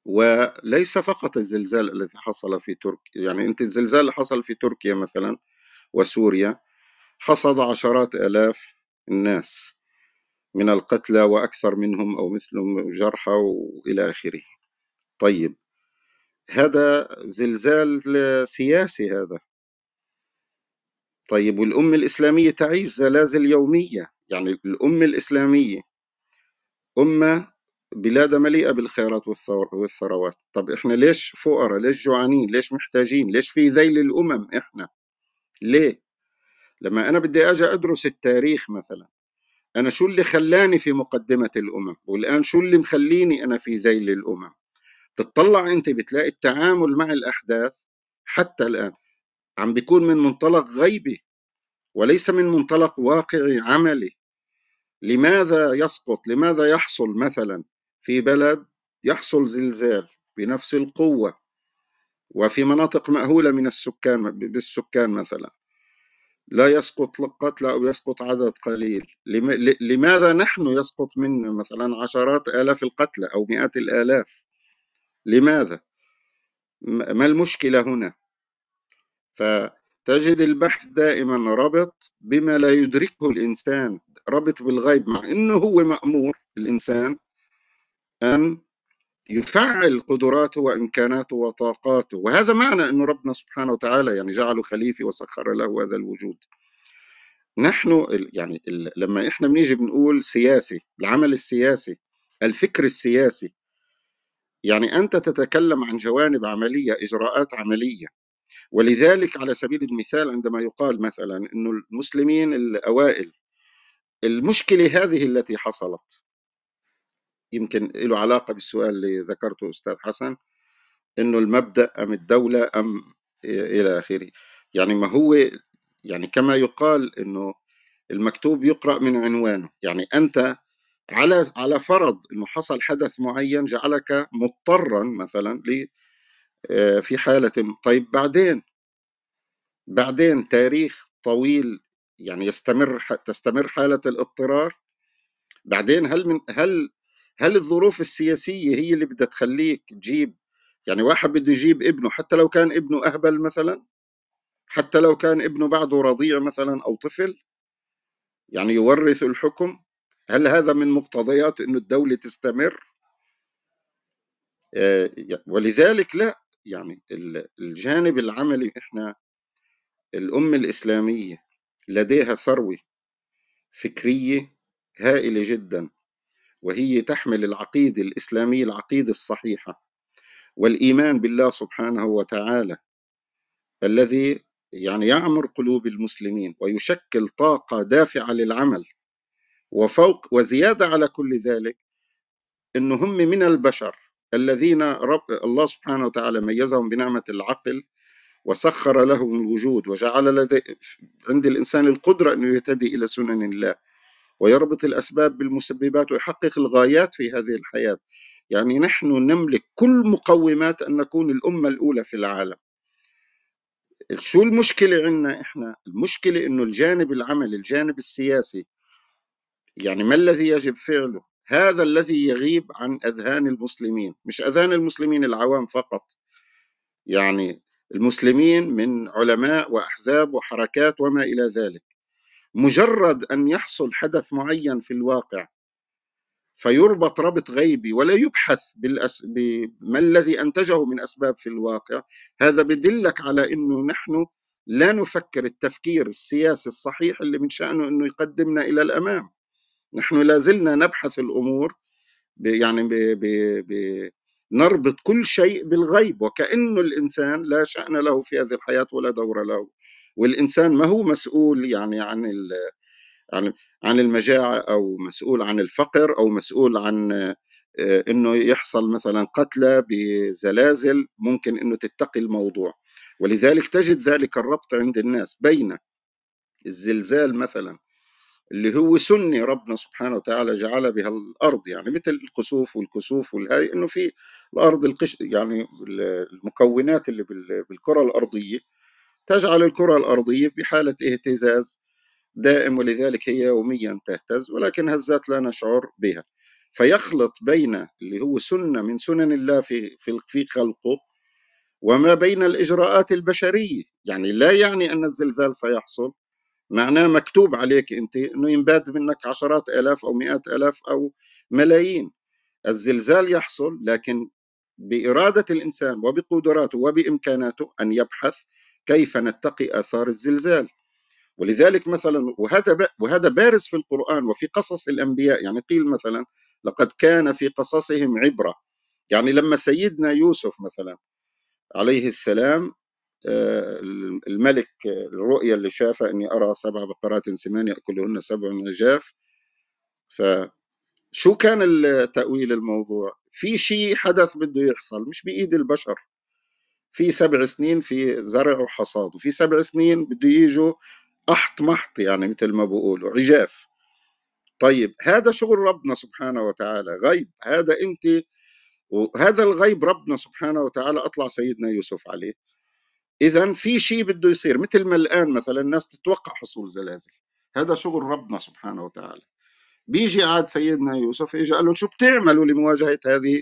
وليس فقط الزلزال الذي حصل في تركيا يعني أنت الزلزال اللي حصل في تركيا مثلا وسوريا حصد عشرات آلاف الناس. من القتلى وأكثر منهم أو مثلهم جرحى وإلى آخره. طيب هذا زلزال سياسي هذا. طيب والأمة الإسلامية تعيش زلازل يومية يعني الأمة الإسلامية أمة بلاد مليئة بالخيرات والثروات. طب إحنا ليش فقراء؟ ليش جوعانين؟ ليش محتاجين؟ ليش في ذيل الأمم إحنا؟ ليه؟ لما أنا بدي أجي أدرس التاريخ مثلا أنا شو اللي خلاني في مقدمة الأمم؟ والآن شو اللي مخليني أنا في ذيل الأمم؟ تطلع أنت بتلاقي التعامل مع الأحداث حتى الآن عم بيكون من منطلق غيبي وليس من منطلق واقعي عملي. لماذا يسقط؟ لماذا يحصل مثلا في بلد يحصل زلزال بنفس القوة وفي مناطق مأهولة من السكان بالسكان مثلا؟ لا يسقط قتلى أو يسقط عدد قليل. لماذا نحن يسقط منا مثلا عشرات آلاف القتلى أو مئات الآلاف؟ لماذا؟ ما المشكلة هنا؟ فتجد البحث دائما ربط بما لا يدركه الإنسان ربط بالغيب مع أنه هو مأمور الإنسان أن يفعل قدراته وإمكاناته وطاقاته. وهذا معنى أنه ربنا سبحانه وتعالى يعني جعله خليفة وسخر له هذا الوجود. نحن يعني لما إحنا بنيجي بنقول سياسي العمل السياسي الفكر السياسي يعني أنت تتكلم عن جوانب عملية إجراءات عملية. ولذلك على سبيل المثال عندما يقال مثلا إنه المسلمين الأوائل المشكلة هذه التي حصلت يمكن له علاقة بالسؤال اللي ذكرته أستاذ حسن إنه المبدأ أم الدولة أم إلى آخره. يعني ما هو يعني كما يقال إنه المكتوب يقرأ من عنوانه. يعني أنت على على فرض إنه حصل حدث معين جعلك مضطرا مثلا آه، في حالة طيب بعدين؟ بعدين تاريخ طويل يعني يستمر تستمر حالة الاضطرار؟ بعدين هل من هل هل الظروف السياسية هي اللي بدها تخليك تجيب يعني واحد بده يجيب ابنه حتى لو كان ابنه أهبل مثلا؟ حتى لو كان ابنه بعده رضيع مثلا أو طفل؟ يعني يورث الحكم؟ هل هذا من مقتضيات أنه الدولة تستمر؟ آه، ولذلك لا يعني الجانب العملي إحنا الأمة الإسلامية لديها ثروة فكرية هائلة جدا. وهي تحمل العقيدة الإسلامية العقيدة الصحيحة. والإيمان بالله سبحانه وتعالى الذي يعني يعمر قلوب المسلمين ويشكل طاقة دافعة للعمل وفوق وزيادة على كل ذلك أنه هم من البشر الذين رب الله سبحانه وتعالى ميزهم بنعمة العقل وسخر لهم الوجود وجعل لدي عند الإنسان القدرة أنه يهتدي إلى سنن الله. ويربط الأسباب بالمسببات ويحقق الغايات في هذه الحياة. يعني نحن نملك كل مقومات أن نكون الأمة الأولى في العالم. شو المشكلة عندنا إحنا؟ المشكلة إنه الجانب العملي الجانب السياسي يعني ما الذي يجب فعله؟ هذا الذي يغيب عن أذهان المسلمين. مش أذهان المسلمين العوام فقط. يعني المسلمين من علماء وأحزاب وحركات وما إلى ذلك. مجرد أن يحصل حدث معين في الواقع فيربط ربط غيبي ولا يبحث بالأس... بما الذي أنتجه من أسباب في الواقع هذا بدلك على أنه نحن لا نفكر التفكير السياسي الصحيح اللي من شأنه أنه يقدمنا إلى الأمام. نحن لازلنا نبحث الأمور ب... يعني ب... ب... ب... نربط كل شيء بالغيب وكأنه الإنسان لا شأن له في هذه الحياة ولا دور له. والإنسان ما هو مسؤول يعني عن ال... عن عن المجاعة أو مسؤول عن الفقر أو مسؤول عن آه، إنه يحصل مثلا قتلى بزلازل ممكن إنه تتقي الموضوع. ولذلك تجد ذلك الربط عند الناس بين الزلزال مثلا اللي هو سنة ربنا سبحانه وتعالى جعل بها الأرض يعني مثل الخسوف والكسوف والهاي إنه في الأرض القش يعني المكونات اللي بالكرة الأرضية تجعل الكرة الأرضية بحالة اهتزاز دائم ولذلك هي يوميا تهتز ولكن هزات لا نشعر بها. فيخلط بين اللي هو سنة من سنن الله في في خلقه وما بين الإجراءات البشرية. يعني لا يعني أن الزلزال سيحصل. معناه مكتوب عليك أنت أنه ينباد منك عشرات آلاف أو مئات آلاف أو ملايين. الزلزال يحصل لكن بإرادة الإنسان وبقدراته وبإمكاناته أن يبحث كيف نتقي آثار الزلزال. ولذلك مثلا وهذا وهذا بارز في القرآن وفي قصص الأنبياء. يعني قيل مثلا لقد كان في قصصهم عبرة. يعني لما سيدنا يوسف مثلا عليه السلام آه، الملك الرؤيا اللي شافها أني أرى سبع بقرات سمان يأكلهن سبع عجاف فشو كان التأويل الموضوع؟ في شيء حدث بده يحصل مش بإيد البشر. في سبع سنين في زرع وحصاد وفي سبع سنين بده يجوا أحط محط يعني مثل ما بقولوا عجاف. طيب هذا شغل ربنا سبحانه وتعالى غيب. هذا أنت وهذا الغيب ربنا سبحانه وتعالى أطلع سيدنا يوسف عليه. إذا في شيء بده يصير مثل ما الآن مثلا الناس تتوقع حصول زلازل. هذا شغل ربنا سبحانه وتعالى. بيجي عاد سيدنا يوسف اجى قال له شو بتعملوا لمواجهة هذه؟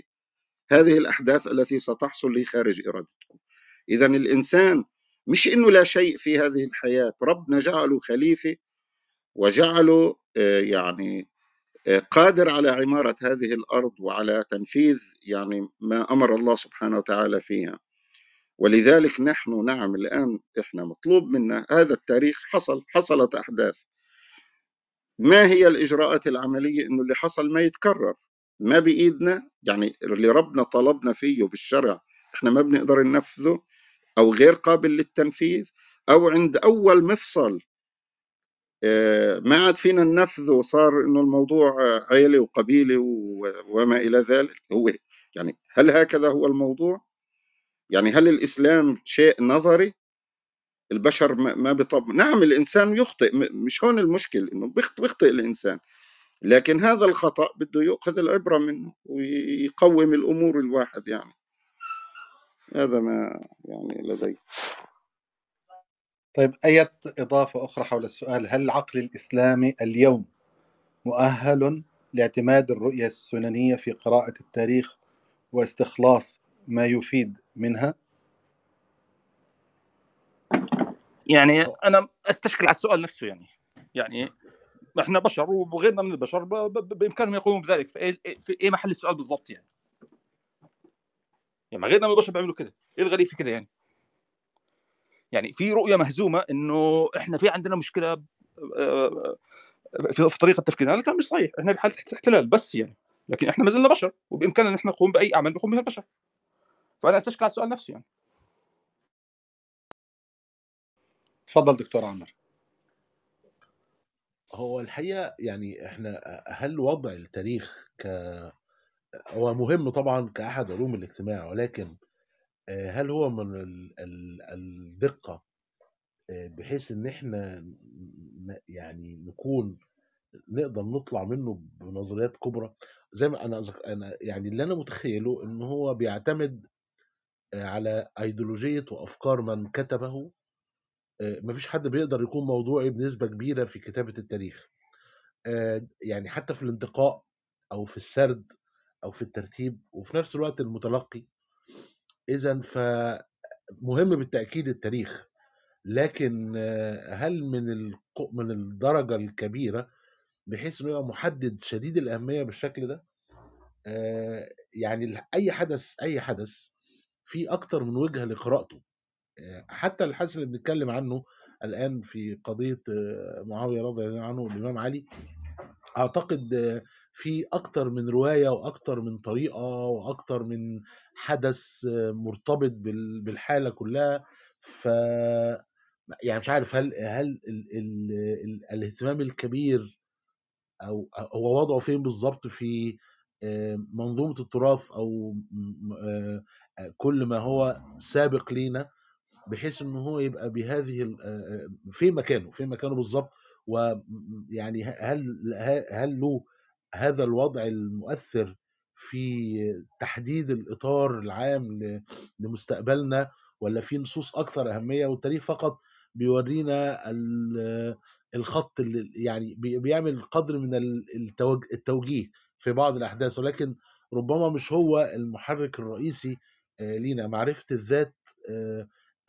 هذه الأحداث التي ستحصل لي خارج إرادتكم. إذا الإنسان مش إنه لا شيء في هذه الحياة. ربنا جعله خليفة وجعله آه، يعني آه، قادر على عمارة هذه الأرض وعلى تنفيذ يعني ما أمر الله سبحانه وتعالى فيها. ولذلك نحن نعم الآن إحنا مطلوب منا. هذا التاريخ حصل حصلت أحداث. ما هي الإجراءات العملية إنه اللي حصل ما يتكرر؟ ما بإيدنا يعني اللي ربنا طلبنا فيه بالشرع إحنا ما بنقدر ننفذه أو غير قابل للتنفيذ أو عند أول مفصل آه، ما عاد فينا ننفذه وصار إنه الموضوع عيله وقبيله وما إلى ذلك هو يعني هل هكذا هو الموضوع؟ يعني هل الإسلام شيء نظري؟ البشر ما بيطب نعم الإنسان يخطئ مش هون المشكل إنه بيخطئ الإنسان لكن هذا الخطأ بده ياخذ العبرة منه ويقوم الأمور الواحد يعني. هذا ما يعني لدي. طيب أية إضافة أخرى حول السؤال؟ هل العقل الإسلامي اليوم مؤهل لاعتماد الرؤية السننية في قراءة التاريخ واستخلاص ما يفيد منها؟ يعني أنا أستشكل على السؤال نفسه يعني. يعني إحنا بشر وغيرنا من البشر بإمكانهم يقوموا بذلك. في إيه محل السؤال بالضبط يعني. يعني غيرنا من البشر بيعملوا كده. إيه الغريب في كده يعني؟ يعني في رؤية مهزومة إنه إحنا في عندنا مشكلة آه، في في طريقة تفكيرنا. هذا مش صحيح. إحنا في حالة احتلال بس يعني. لكن إحنا ما زلنا بشر وبإمكاننا إن إحنا نقوم بأي أعمال بيقوم بها البشر. فأنا استشكل على السؤال نفسه يعني. تفضل دكتور عمر. هو الحقيقة يعني إحنا هل وضع التاريخ ك هو مهم طبعا كأحد علوم الاجتماع ولكن آه، هل هو من ال- ال- الدقة آه، بحيث إن إحنا ن- يعني نكون نقدر نطلع منه بنظريات كبرى؟ زي ما أنا أذك- أنا يعني اللي أنا متخيله إن هو بيعتمد آه، على ايديولوجية وافكار من كتبه مفيش حد بيقدر يكون موضوعي بنسبة كبيرة في كتابة التاريخ. آه، يعني حتى في الانتقاء أو في السرد أو في الترتيب وفي نفس الوقت المتلقي. اذا فمهم بالتأكيد التاريخ. لكن آه، هل من من الدرجة الكبيرة بحيث إنه يبقى محدد شديد الأهمية بالشكل ده؟ آه، يعني أي حدث أي حدث في أكتر من وجهه لقراءته. آه، حتى الحدث اللي بنتكلم عنه الآن في قضية آه، معاوية رضي الله عنه والإمام علي أعتقد آه، في أكتر من رواية وأكتر من طريقة وأكتر من حدث آه، مرتبط بال- بالحالة كلها. ف يعني مش عارف هل هل ال ال ال الاهتمام الكبير أو هو وضعه فين بالظبط في منظومة التراث أو كل ما هو سابق لينا؟ بحيث ان هو يبقى بهذه في مكانه في مكانه بالظبط ويعني هل هل له هذا الوضع المؤثر في تحديد الإطار العام لمستقبلنا ولا في نصوص أكثر أهمية؟ والتاريخ فقط بيورينا ال- الخط اللي يعني بي- بيعمل قدر من ال- التوج- التوجيه في بعض الأحداث. ولكن ربما مش هو المحرك الرئيسي لينا. معرفة الذات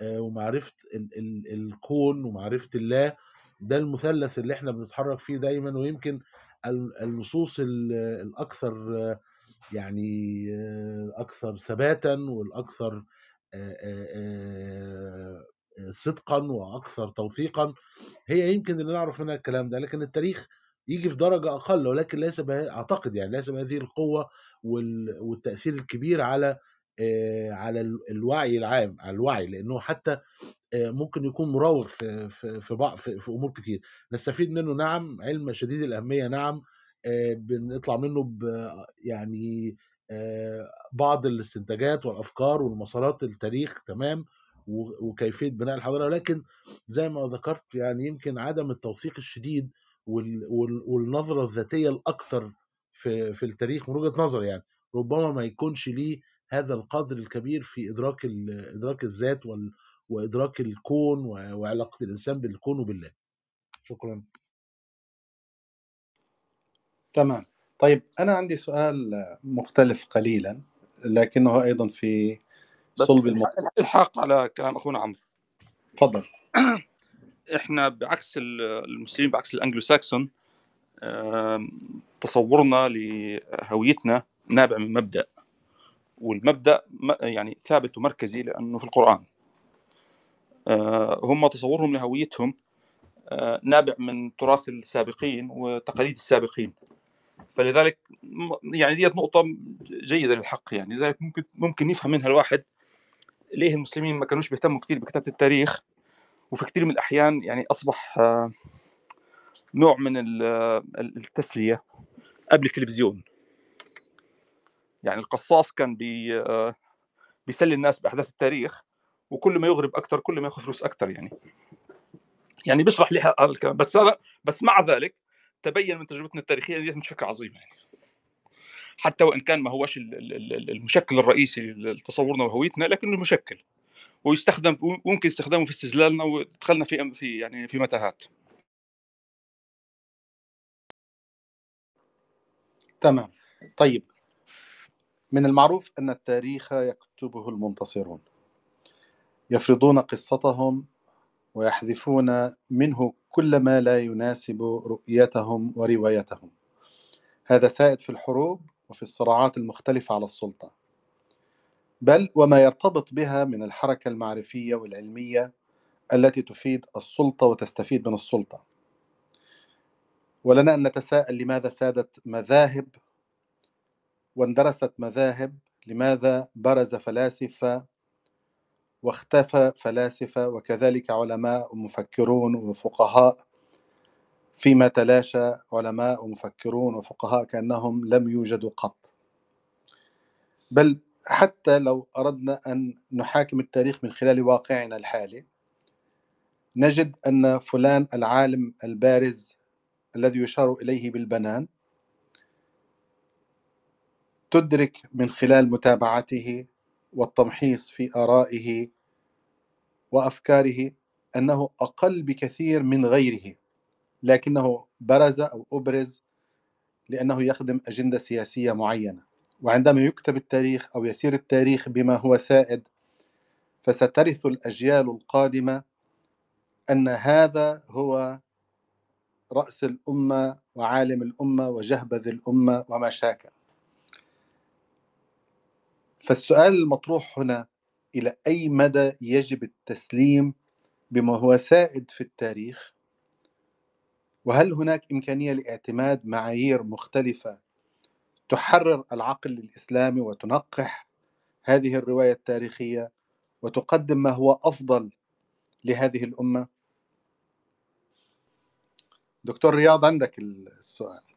آه، ومعرفة ال ال الكون ومعرفة الله ده المثلث اللي إحنا بنتحرك فيه دايما ويمكن ال- النصوص ال- الأكثر آه، يعني آه، أكثر ثباتا والأكثر آه، صدقا وأكثر توثيقا هي يمكن اللي نعرف منها الكلام ده. لكن التاريخ يجي في درجة أقل ولكن ليس به... أعتقد يعني ليس بهذه القوة وال... والتأثير الكبير على على ال- الوعي العام على الوعي لأنه حتى آه، ممكن يكون مراوغ في في في, في, أمور كتير. نستفيد منه نعم علم شديد الأهمية نعم آه، بنطلع منه ب يعني آه، بعض الاستنتاجات والأفكار والمسارات التاريخ تمام وكيفية بناء الحضاره لكن زي ما ذكرت يعني يمكن عدم التوثيق الشديد وال- وال- والنظرة الذاتية الاكثر في في التاريخ من وجهة نظري يعني ربما ما يكونش ليه هذا القدر الكبير في إدراك ال- إدراك الذات وال وإدراك الكون وعلاقة الإنسان بالكون وبالله. شكرا. تمام. طيب أنا عندي سؤال مختلف قليلا لكنه أيضا في صلب الموضوع الح- الحاق على كلام أخونا عمرو. تفضل. إحنا بعكس ال- المسلمين بعكس الانجلو ساكسون تصورنا لهويتنا نابع من مبدأ. والمبدأ يعني ثابت ومركزي لأنه في القرآن. آه، هم تصورهم لهويتهم آه، نابع من تراث السابقين وتقاليد السابقين. فلذلك يعني ديت نقطة جيدة للحق يعني. لذلك ممكن ممكن يفهم منها الواحد ليه المسلمين ما كانوش بيهتموا كثير بكتابة التاريخ. وفي كثير من الأحيان يعني أصبح آه، نوع من ال- ال- التسلية قبل التلفزيون. يعني القصاص كان بي آه، بيسلي الناس بأحداث التاريخ وكل ما يغرب أكثر كل ما ياخذ فلوس أكثر يعني. يعني بيشرح لي هذا الكلام. بس أنا بس مع ذلك تبين من تجربتنا التاريخية إن مش فكرة عظيمة يعني. حتى وإن كان ما هوش المشكل الرئيسي لتصورنا وهويتنا لكنه مشكل. ويستخدم وممكن استخدامه في استزلالنا ودخلنا في في يعني في متاهات. تمام. طيب. من المعروف أن التاريخ يكتبه المنتصرون. يفرضون قصتهم ويحذفون منه كل ما لا يناسب رؤيتهم وروايتهم. هذا سائد في الحروب وفي الصراعات المختلفة على السلطة. بل وما يرتبط بها من الحركة المعرفية والعلمية التي تفيد السلطة وتستفيد من السلطة. ولنا أن نتساءل لماذا سادت مذاهب واندرست مذاهب لماذا برز فلاسفة واختفى فلاسفة وكذلك علماء ومفكرون وفقهاء فيما تلاشى علماء ومفكرون وفقهاء كأنهم لم يوجدوا قط. بل حتى لو أردنا أن نحاكم التاريخ من خلال واقعنا الحالي نجد أن فلان العالم البارز الذي يشار إليه بالبنان تدرك من خلال متابعته والتمحيص في آرائه وأفكاره أنه أقل بكثير من غيره لكنه برز أو أبرز لأنه يخدم أجندة سياسية معينة. وعندما يكتب التاريخ أو يسير التاريخ بما هو سائد فسترث الأجيال القادمة أن هذا هو رأس الأمة وعالم الأمة وجهبذ الأمة وما شاكل. فالسؤال المطروح هنا إلى أي مدى يجب التسليم بما هو سائد في التاريخ؟ وهل هناك إمكانية لاعتماد معايير مختلفة تحرر العقل الإسلامي وتنقح هذه الرواية التاريخية وتقدم ما هو أفضل لهذه الأمة؟ دكتور رياض عندك السؤال.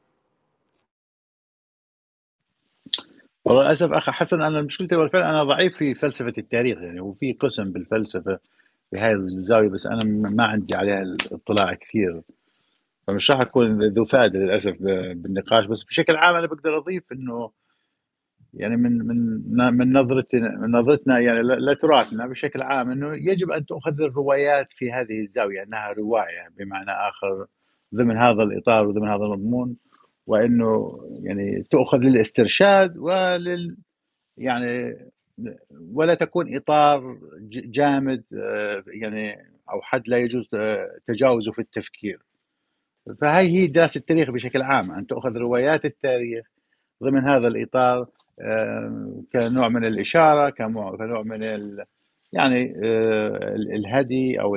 والله للاسف اخ حسن أنا مشكلتي بالفعل أنا ضعيف في فلسفة التاريخ يعني وفي قسم بالفلسفة في هاي الزاوية بس أنا ما عندي عليها الاطلاع كثير. فمش راح أكون ذو فائدة للأسف بالنقاش بس بشكل عام أنا بقدر أضيف إنه يعني من من من نظرتنا من نظرتنا يعني لتراثنا بشكل عام إنه يجب أن تؤخذ الروايات في هذه الزاوية أنها رواية بمعنى آخر ضمن هذا الإطار وضمن هذا المضمون. وإنه يعني تؤخذ للاسترشاد ولل يعني ولا تكون إطار جامد آه، يعني أو حد لا يجوز آه، تجاوزه في التفكير. فهي هي دراسة التاريخ بشكل عام أن تؤخذ روايات التاريخ ضمن هذا الإطار آه، كنوع من الإشارة كنوع من يعني الهدي أو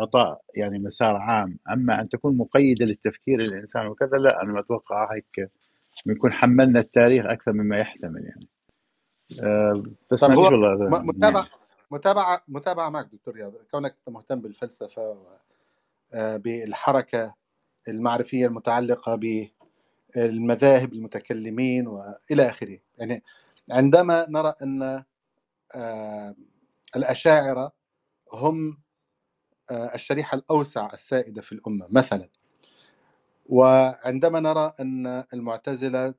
إعطاء يعني مسار عام. أما أن تكون مقيدة للتفكير الانسان وكذا لا أنا أتوقع هيك بنكون حملنا التاريخ أكثر مما يحتمل يعني. أه بس ما هو والله متابعه متابعة متابعة معك دكتور رياض كونك انت مهتم بالفلسفة آه، بالحركة المعرفية المتعلقة بالمذاهب المتكلمين والى آخره. يعني عندما نرى أن آه، الأشاعرة هم آه، الشريحة الأوسع السائدة في الأمة مثلا. وعندما نرى أن المعتزلة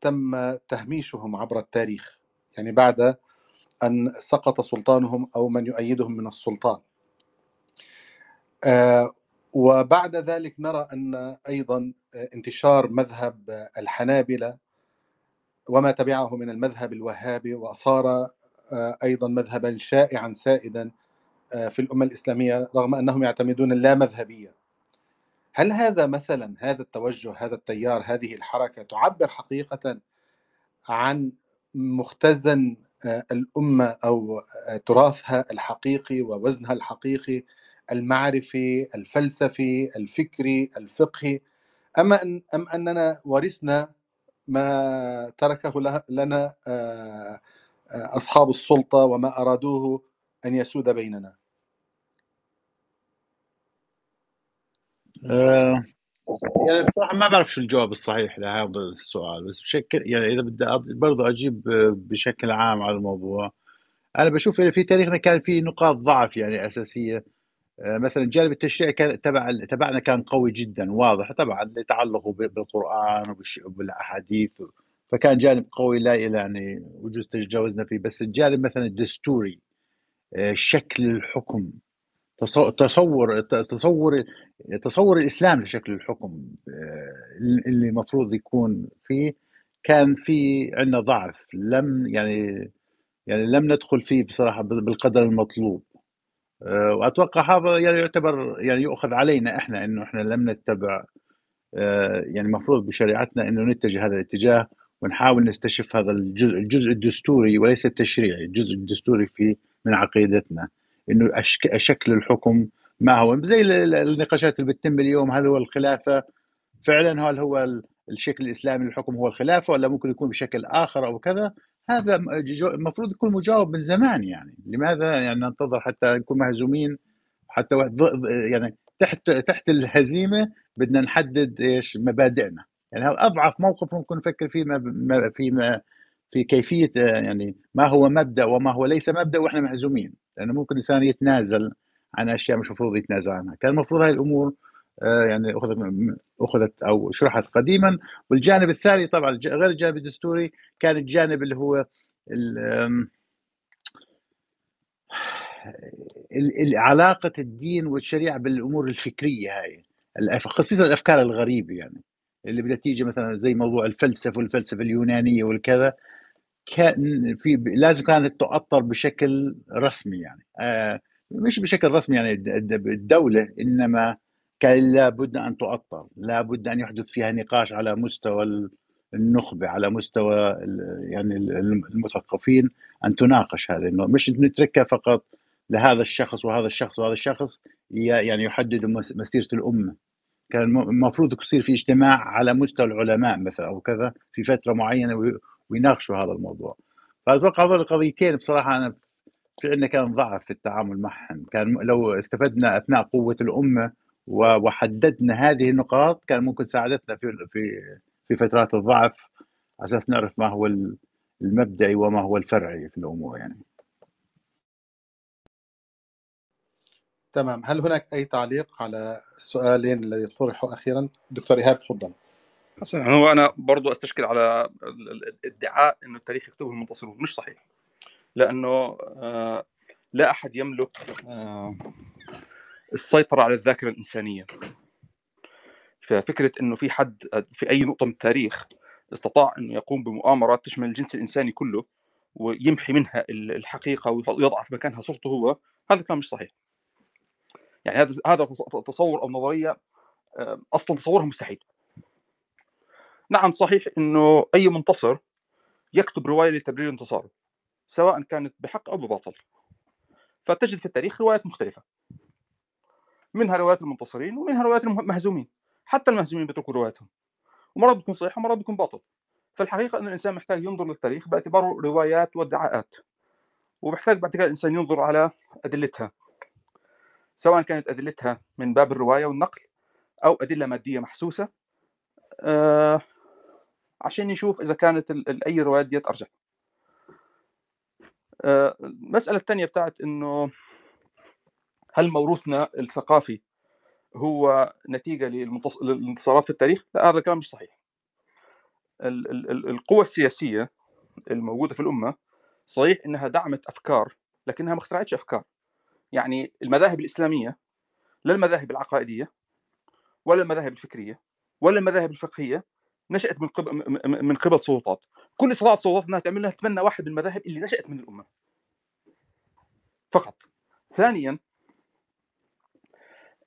تم تهميشهم عبر التاريخ يعني بعد أن سقط سلطانهم أو من يؤيدهم من السلطان. آه، وبعد ذلك نرى أن أيضا انتشار مذهب الحنابلة وما تبعه من المذهب الوهابي وصار آه، أيضا مذهبا شائعا سائدا في الأمة الإسلامية رغم أنهم يعتمدون اللامذهبية. هل هذا مثلا هذا التوجه هذا التيار هذه الحركة تعبر حقيقة عن مختزن آه، الأمة أو آه، تراثها الحقيقي ووزنها الحقيقي المعرفي الفلسفي الفكري الفقهي؟ اما أن أم أننا ورثنا ما تركه لنا آه، أصحاب السلطة وما أرادوه أن يسود بيننا. آه، يعني بصراحة ما بعرف شو الجواب الصحيح لهذا السؤال بس بشكل يعني إذا بدي برضه أجيب بشكل عام على الموضوع. أنا بشوف في تاريخنا كان في نقاط ضعف يعني أساسية. آه، مثلا الجانب التشريعي كان تبع تبعنا كان قوي جدا واضح طبعا اللي يتعلقوا بالقرآن وبالأحاديث فكان جانب قوي لا يعني وجوز تجاوزنا فيه بس الجانب مثلا الدستوري آه، شكل الحكم تصور تصور تصور الإسلام لشكل الحكم آه، اللي المفروض يكون فيه كان في عندنا ضعف لم يعني يعني لم ندخل فيه بصراحة بالقدر المطلوب آه، وأتوقع هذا يعني يعتبر يعني يؤخذ علينا إحنا إنه إحنا لم نتبع يعني المفروض بشريعتنا إنه نتجه هذا الاتجاه. ونحاول نستشف هذا الجزء, الجزء الدستوري وليس التشريعي الجزء الدستوري في من عقيدتنا. إنه شكل الحكم ما هو. زي النقاشات اللي بتتم اليوم هل هو الخلافة؟ فعلا هل هو الشكل الإسلامي للحكم هو الخلافة ولا ممكن يكون بشكل آخر أو كذا؟ هذا المفروض يكون مجاوب من زمان يعني. لماذا يعني ننتظر حتى نكون مهزومين؟ حتى يعني تحت تحت الهزيمة بدنا نحدد إيش مبادئنا. يعني هذا أضعف موقف ممكن نفكر فيه ما في ما في كيفية يعني ما هو مبدأ وما هو ليس مبدأ وإحنا مهزومين لأنه ممكن الإنسان يتنازل عن أشياء مش المفروض يتنازل عنها. كان المفروض هاي الأمور آه، يعني أخذت أخذت أو شرحت قديما. والجانب الثاني طبعا غير الجانب الدستوري كان الجانب اللي هو علاقة الدين والشريعة بالأمور الفكرية هاي. خصيصا الأفكار الغريبة يعني. اللي بدها تيجي مثلا زي موضوع الفلسفة والفلسفة اليونانية والكذا كان في لازم كانت تؤطر بشكل رسمي يعني. آه مش بشكل رسمي يعني الدولة إنما كان لابد أن تؤطر لابد أن يحدث فيها نقاش على مستوى النخبة على مستوى يعني المثقفين أن تناقش هذا إنه مش نتركها فقط لهذا الشخص وهذا الشخص وهذا الشخص يعني يحدد مسيرة الأمة. كان المفروض يصير في اجتماع على مستوى العلماء مثلا أو كذا في فترة معينة ويناقشوا هذا الموضوع فأتوقع هذول القضيتين بصراحة أنا في عندنا كان ضعف في التعامل معهم كان لو استفدنا أثناء قوة الأمة وحددنا هذه النقاط كان ممكن ساعدتنا في في في فترات الضعف على أساس نعرف ما هو المبدئي وما هو الفرعي في الأمور يعني. تمام. هل هناك أي تعليق على السؤالين الذي طرحوا أخيرا؟ دكتور إيهاب تفضل. حسنا. هو أنا برضو أستشكل على الادعاء انه التاريخ يكتبه المنتصرون. مش صحيح. لأنه آه، لا أحد يملك آه، السيطرة على الذاكرة الإنسانية. ففكرة أنه في حد في أي نقطة من التاريخ استطاع أنه يقوم بمؤامرة تشمل الجنس الإنساني كله ويمحي منها الحقيقة ويضع في مكانها صورته هو هذا كلام مش صحيح. يعني هذا هذا تصور أو نظرية آه، أصلا تصورها مستحيل. نعم صحيح أنه أي منتصر يكتب رواية لتبرير انتصاره سواء كانت بحق أو بباطل. فتجد في التاريخ روايات مختلفة. منها روايات المنتصرين ومنها روايات المهزومين. حتى المهزومين بيتركوا رواياتهم. ومرات بتكون صحيحه ومرات بتكون باطل. فالحقيقة إن الإنسان محتاج ينظر للتاريخ باعتباره روايات وادعاءات ومحتاج بعد كده الإنسان ينظر على أدلتها. سواء كانت أدلتها من باب الرواية والنقل أو أدلة مادية محسوسة آه عشان يشوف إذا كانت أي روايات ديت أرجح آه المسألة الثانية بتاعت إنه هل موروثنا الثقافي هو نتيجة للانتصارات في التاريخ؟ لا هذا الكلام مش صحيح. القوى السياسية الموجودة في الأمة صحيح إنها دعمت أفكار لكنها ما اخترعتش أفكار. يعني المذاهب الإسلامية لا المذاهب العقائدية ولا المذاهب الفكرية ولا المذاهب الفقهية نشأت من قبل من قبل سلطات، كل استطاعت سلطات انها تعمل لها تتبنى واحد من المذاهب اللي نشأت من الأمة. فقط. ثانيا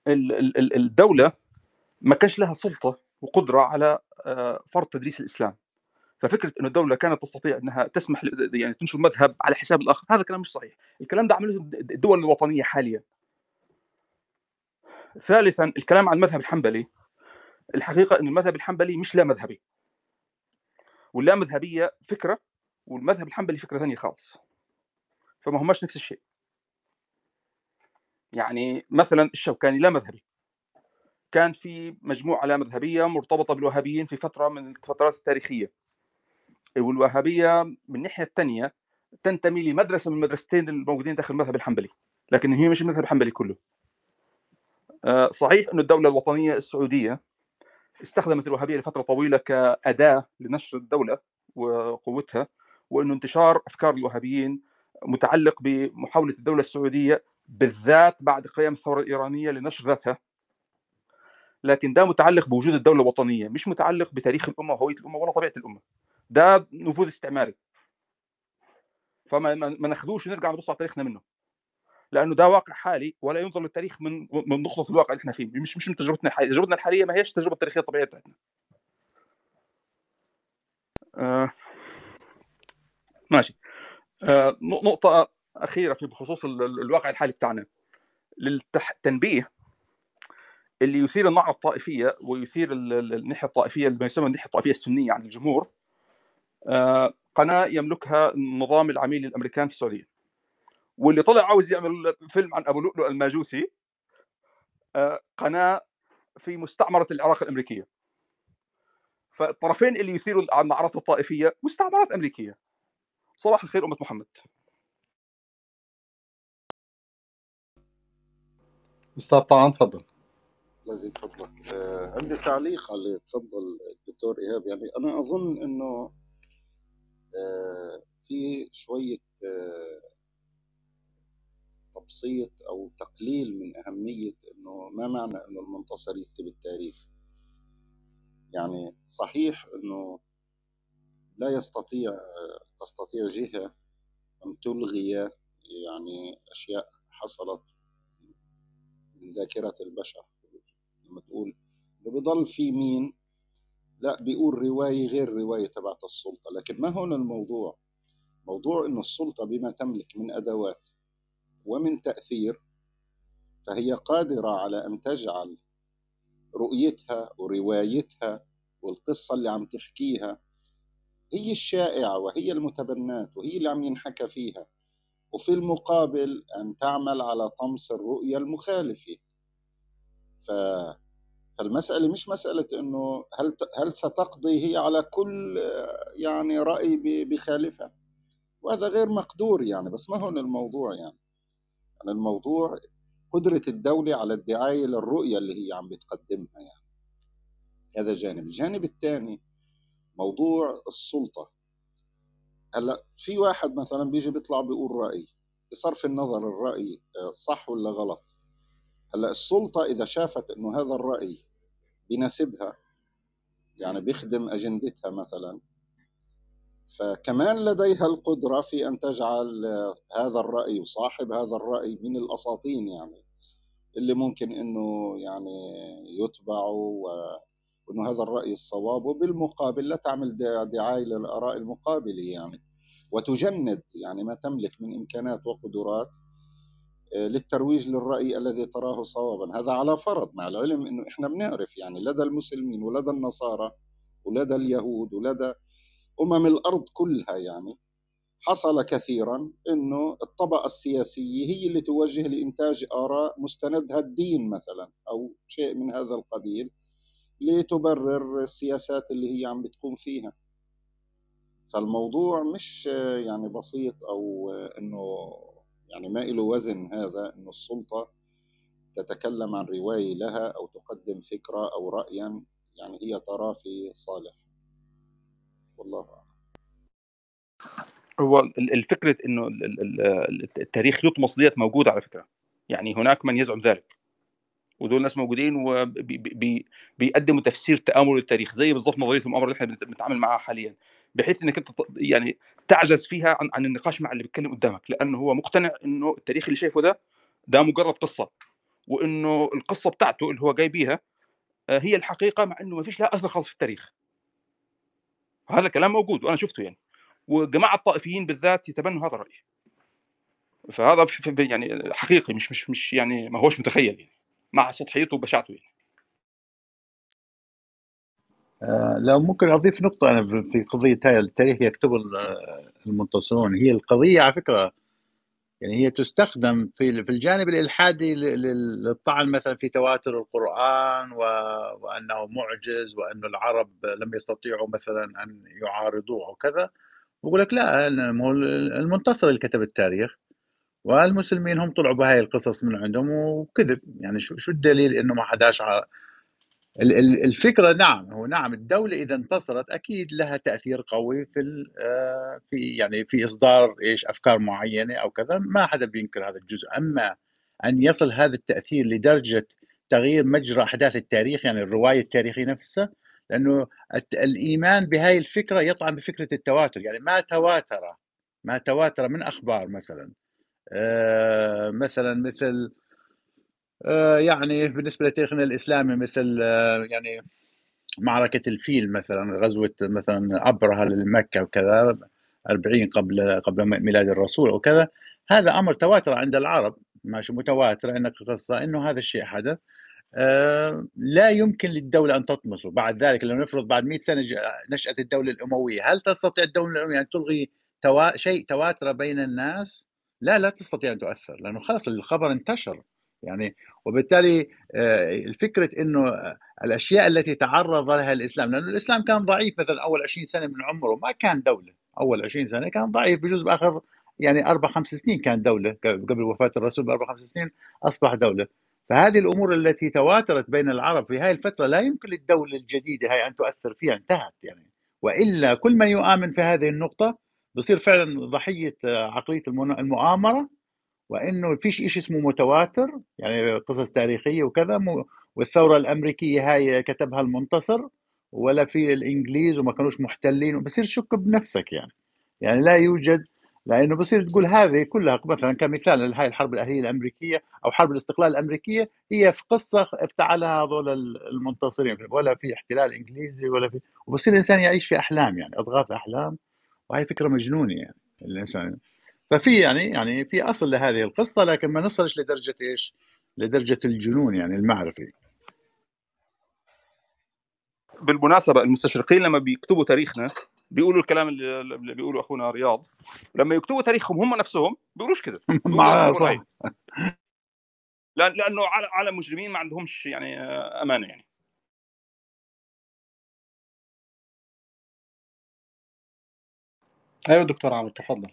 الدولة ما كانش لها سلطة وقدرة على آه، فرض تدريس الإسلام ففكرة إنه الدولة كانت تستطيع إنها تسمح يعني تنشر مذهب على حساب الآخر هذا كلام مش صحيح. الكلام ده عملته الدول الوطنية حاليا. ثالثا الكلام عن المذهب الحنبلي. الحقيقة إن المذهب الحنبلي مش لا مذهبي. واللا مذهبية فكرة والمذهب الحنبلي فكرة ثانية خالص. فما هماش نفس الشيء. يعني مثلا الشوكاني لا مذهبي. كان في مجموعة لا مذهبية مرتبطة بالوهابيين في فترة من الفترات التاريخية. والوهابية من الناحية الثانية تنتمي لمدرسة من المدرستين الموجودين داخل المذهب الحنبلي لكن هي مش المذهب الحنبلي كله. آه، صحيح أن الدولة الوطنية السعودية استخدمت الوهابية لفترة طويلة كأداة لنشر الدولة وقوتها وأنه انتشار أفكار الوهابيين متعلق بمحاولة الدولة السعودية بالذات بعد قيام الثورة الإيرانية لنشر ذاتها. لكن ده متعلق بوجود الدولة الوطنية مش متعلق بتاريخ الأمة وهوية الأمة ولا طبيعة الأمة. ده نفوذ استعماري. فما ما ناخذوش ونرجع نبص على تاريخنا منه. لأنه ده واقع حالي ولا ينظر للتاريخ من من نقطة الواقع اللي إحنا فيه. مش مش من تجربتنا الحالية. تجربتنا الحالية ما هيش التجربه التاريخيه الطبيعيه بتاعتنا. آه. ماشي. آه نقطة أخيرة في بخصوص الواقع الحالي بتاعنا. للتنبيه اللي يثير النعره الطائفية ويثير الناحية الطائفية اللي يسمى الناحية الطائفية السنية عند الجمهور قناة يملكها النظام العميل الأمريكان في السعودية. واللي طلع عاوز يعمل فيلم عن أبو لؤلؤ الماجوسي آه قناة في مستعمرة العراق الأمريكية. فالطرفين اللي يثيروا النعرات الطائفية مستعمرات أمريكية. صباح الخير أمة محمد. أستاذ طعن تفضل. الله يزيد فضلك آه عندي تعليق على تفضل الدكتور إيهاب. يعني أنا أظن إنه آه في شوية آه تبسيط أو تقليل من أهمية إنه ما معنى إنه المنتصر يكتب التاريخ. يعني صحيح إنه لا يستطيع تستطيع جهة أن تلغي يعني أشياء حصلت من ذاكرة البشر. لما تقول بضل في مين؟ لا بيقول رواية غير رواية تبعت السلطة لكن ما هون الموضوع؟ موضوع انه السلطة بما تملك من أدوات ومن تأثير فهي قادرة على أن تجعل رؤيتها وروايتها والقصة اللي عم تحكيها هي الشائعة وهي المتبنات وهي اللي عم ينحكى فيها وفي المقابل أن تعمل على طمس الرؤية المخالفة. ف فالمسألة مش مسألة إنه هل هل ستقضي هي على كل يعني رأي بخالفها. وهذا غير مقدور يعني بس ما هون الموضوع يعني, يعني الموضوع قدرة الدولة على الدعاية للرؤية اللي هي عم بتقدمها يعني. هذا جانب. الجانب الثاني موضوع السلطة. هلأ في واحد مثلا بيجي بيطلع بيقول رأي بصرف النظر الرأي صح ولا غلط؟ هلأ السلطة إذا شافت إنه هذا الرأي بيناسبها يعني بيخدم أجندتها مثلا. فكمان لديها القدرة في أن تجعل هذا الرأي وصاحب هذا الرأي من الأساطين يعني اللي ممكن إنه يعني يتبعوا وإنه هذا الرأي الصواب وبالمقابل لا تعمل دعاية للآراء المقابلة يعني وتجند يعني ما تملك من إمكانات وقدرات للترويج للرأي الذي تراه صوابا. هذا على فرض مع العلم أنه إحنا بنعرف يعني لدى المسلمين ولدى النصارى ولدى اليهود ولدى أمم الأرض كلها يعني حصل كثيرا أنه الطبقة السياسية هي اللي توجه لإنتاج آراء مستندها الدين مثلا أو شيء من هذا القبيل لتبرر السياسات اللي هي عم بتقوم فيها. فالموضوع مش يعني بسيط أو أنه يعني ما له وزن هذا أن السلطة تتكلم عن رواية لها أو تقدم فكرة أو رأيا يعني هي تراه في صالح. والله أعلم. هو الفكرة إنه التاريخ يطمس ديت موجود على فكرة. يعني هناك من يزعم ذلك. ودول ناس موجودين وبيقدموا تفسير تآمل للتاريخ زي بالضبط نظرية المؤامرة اللي إحنا بنتعامل معها حاليا. بحيث إنك أنت يعني تعجز فيها عن, عن النقاش مع اللي بيتكلم قدامك لأنه هو مقتنع إنه التاريخ اللي شايفه ده ده مجرد قصة وإنه القصة بتاعته اللي هو جاي بيها هي الحقيقة مع إنه ما فيش لها أثر خالص في التاريخ. هذا الكلام موجود وأنا شفته يعني. وجماعة الطائفيين بالذات يتبنوا هذا الرأي. فهذا يعني حقيقي مش مش مش يعني ما هوش متخيل يعني مع سطحيته وبشاعته يعني. آه لو ممكن أضيف نقطة أنا في قضية هاي التاريخ يكتب المنتصرون. هي القضية على فكرة يعني هي تستخدم في في الجانب الإلحادي للطعن مثلا في تواتر القرآن وأنه معجز وأن العرب لم يستطيعوا مثلا أن يعارضوه وكذا بقول لك لا المنتصر اللي كتب التاريخ والمسلمين هم طلعوا بهاي القصص من عندهم وكذب. يعني شو شو الدليل إنه ما حداش الفكرة نعم هو نعم الدولة إذا انتصرت أكيد لها تأثير قوي في آه، في يعني في إصدار إيش أفكار معينة أو كذا ما حدا بينكر هذا الجزء. أما أن يصل هذا التأثير لدرجة تغيير مجرى أحداث التاريخ يعني الرواية التاريخية نفسها لأنه الإيمان بهاي الفكرة يطعن بفكرة التواتر. يعني ما تواتر ما تواتر من أخبار مثلا. آه، مثلا مثل يعني بالنسبة لتاريخنا الإسلامي مثل آه، يعني معركة الفيل مثلا غزوة مثلا أبرهة لمكة وكذا 40 قبل قبل ميلاد الرسول وكذا. هذا أمر تواتر عند العرب ماشي متواتر أنك قصة أنه هذا الشيء حدث. آه، لا يمكن للدولة أن تطمسه. بعد ذلك لو نفرض بعد 100 سنة نشأت الدولة الأموية هل تستطيع الدولة الأموية أن تلغي توا... شيء تواتر بين الناس؟ لا لا تستطيع أن تؤثر لأنه خلاص الخبر انتشر. يعني. وبالتالي آه، الفكرة أنه الأشياء التي تعرض لها الإسلام لأنه الإسلام كان ضعيف مثلا أول 20 سنة من عمره ما كان دولة. أول 20 سنة كان ضعيف بجوز بآخر يعني أربع خمس سنين كان دولة قبل وفاة الرسول بأربع خمس سنين أصبح دولة. فهذه الأمور التي تواترت بين العرب في هذه الفترة لا يمكن للدولة الجديدة هاي أن تؤثر فيها انتهت يعني. وإلا كل من يؤمن في هذه النقطة بصير فعلا ضحية عقلية المنا- المؤامرة وإنه فيش شيء اسمه متواتر يعني قصص تاريخية وكذا والثورة الأمريكية هاي كتبها المنتصر ولا في الإنجليز وما كانوش محتلين وبصير تشك بنفسك يعني. يعني لا يوجد لأنه بصير تقول هذه كلها مثلا كمثال هاي الحرب الأهلية الأمريكية أو حرب الاستقلال الأمريكية هي في قصة افتعلها هذول المنتصرين ولا في احتلال إنجليزي ولا في وبصير الإنسان يعيش في أحلام يعني أضغاث أحلام وهي فكرة مجنونة يعني الإنسان. ففي يعني يعني في أصل لهذه القصة لكن ما نصلش لدرجة إيش؟ لدرجة الجنون يعني المعرفي. بالمناسبة المستشرقين لما بيكتبوا تاريخنا بيقولوا الكلام اللي اللي بيقوله أخونا رياض. لما يكتبوا تاريخهم هم نفسهم بيقولوش كده. بيقولوا لأنه عالم عالم مجرمين ما عندهمش يعني آه، أمانة يعني. أيوه دكتور عامر تفضل.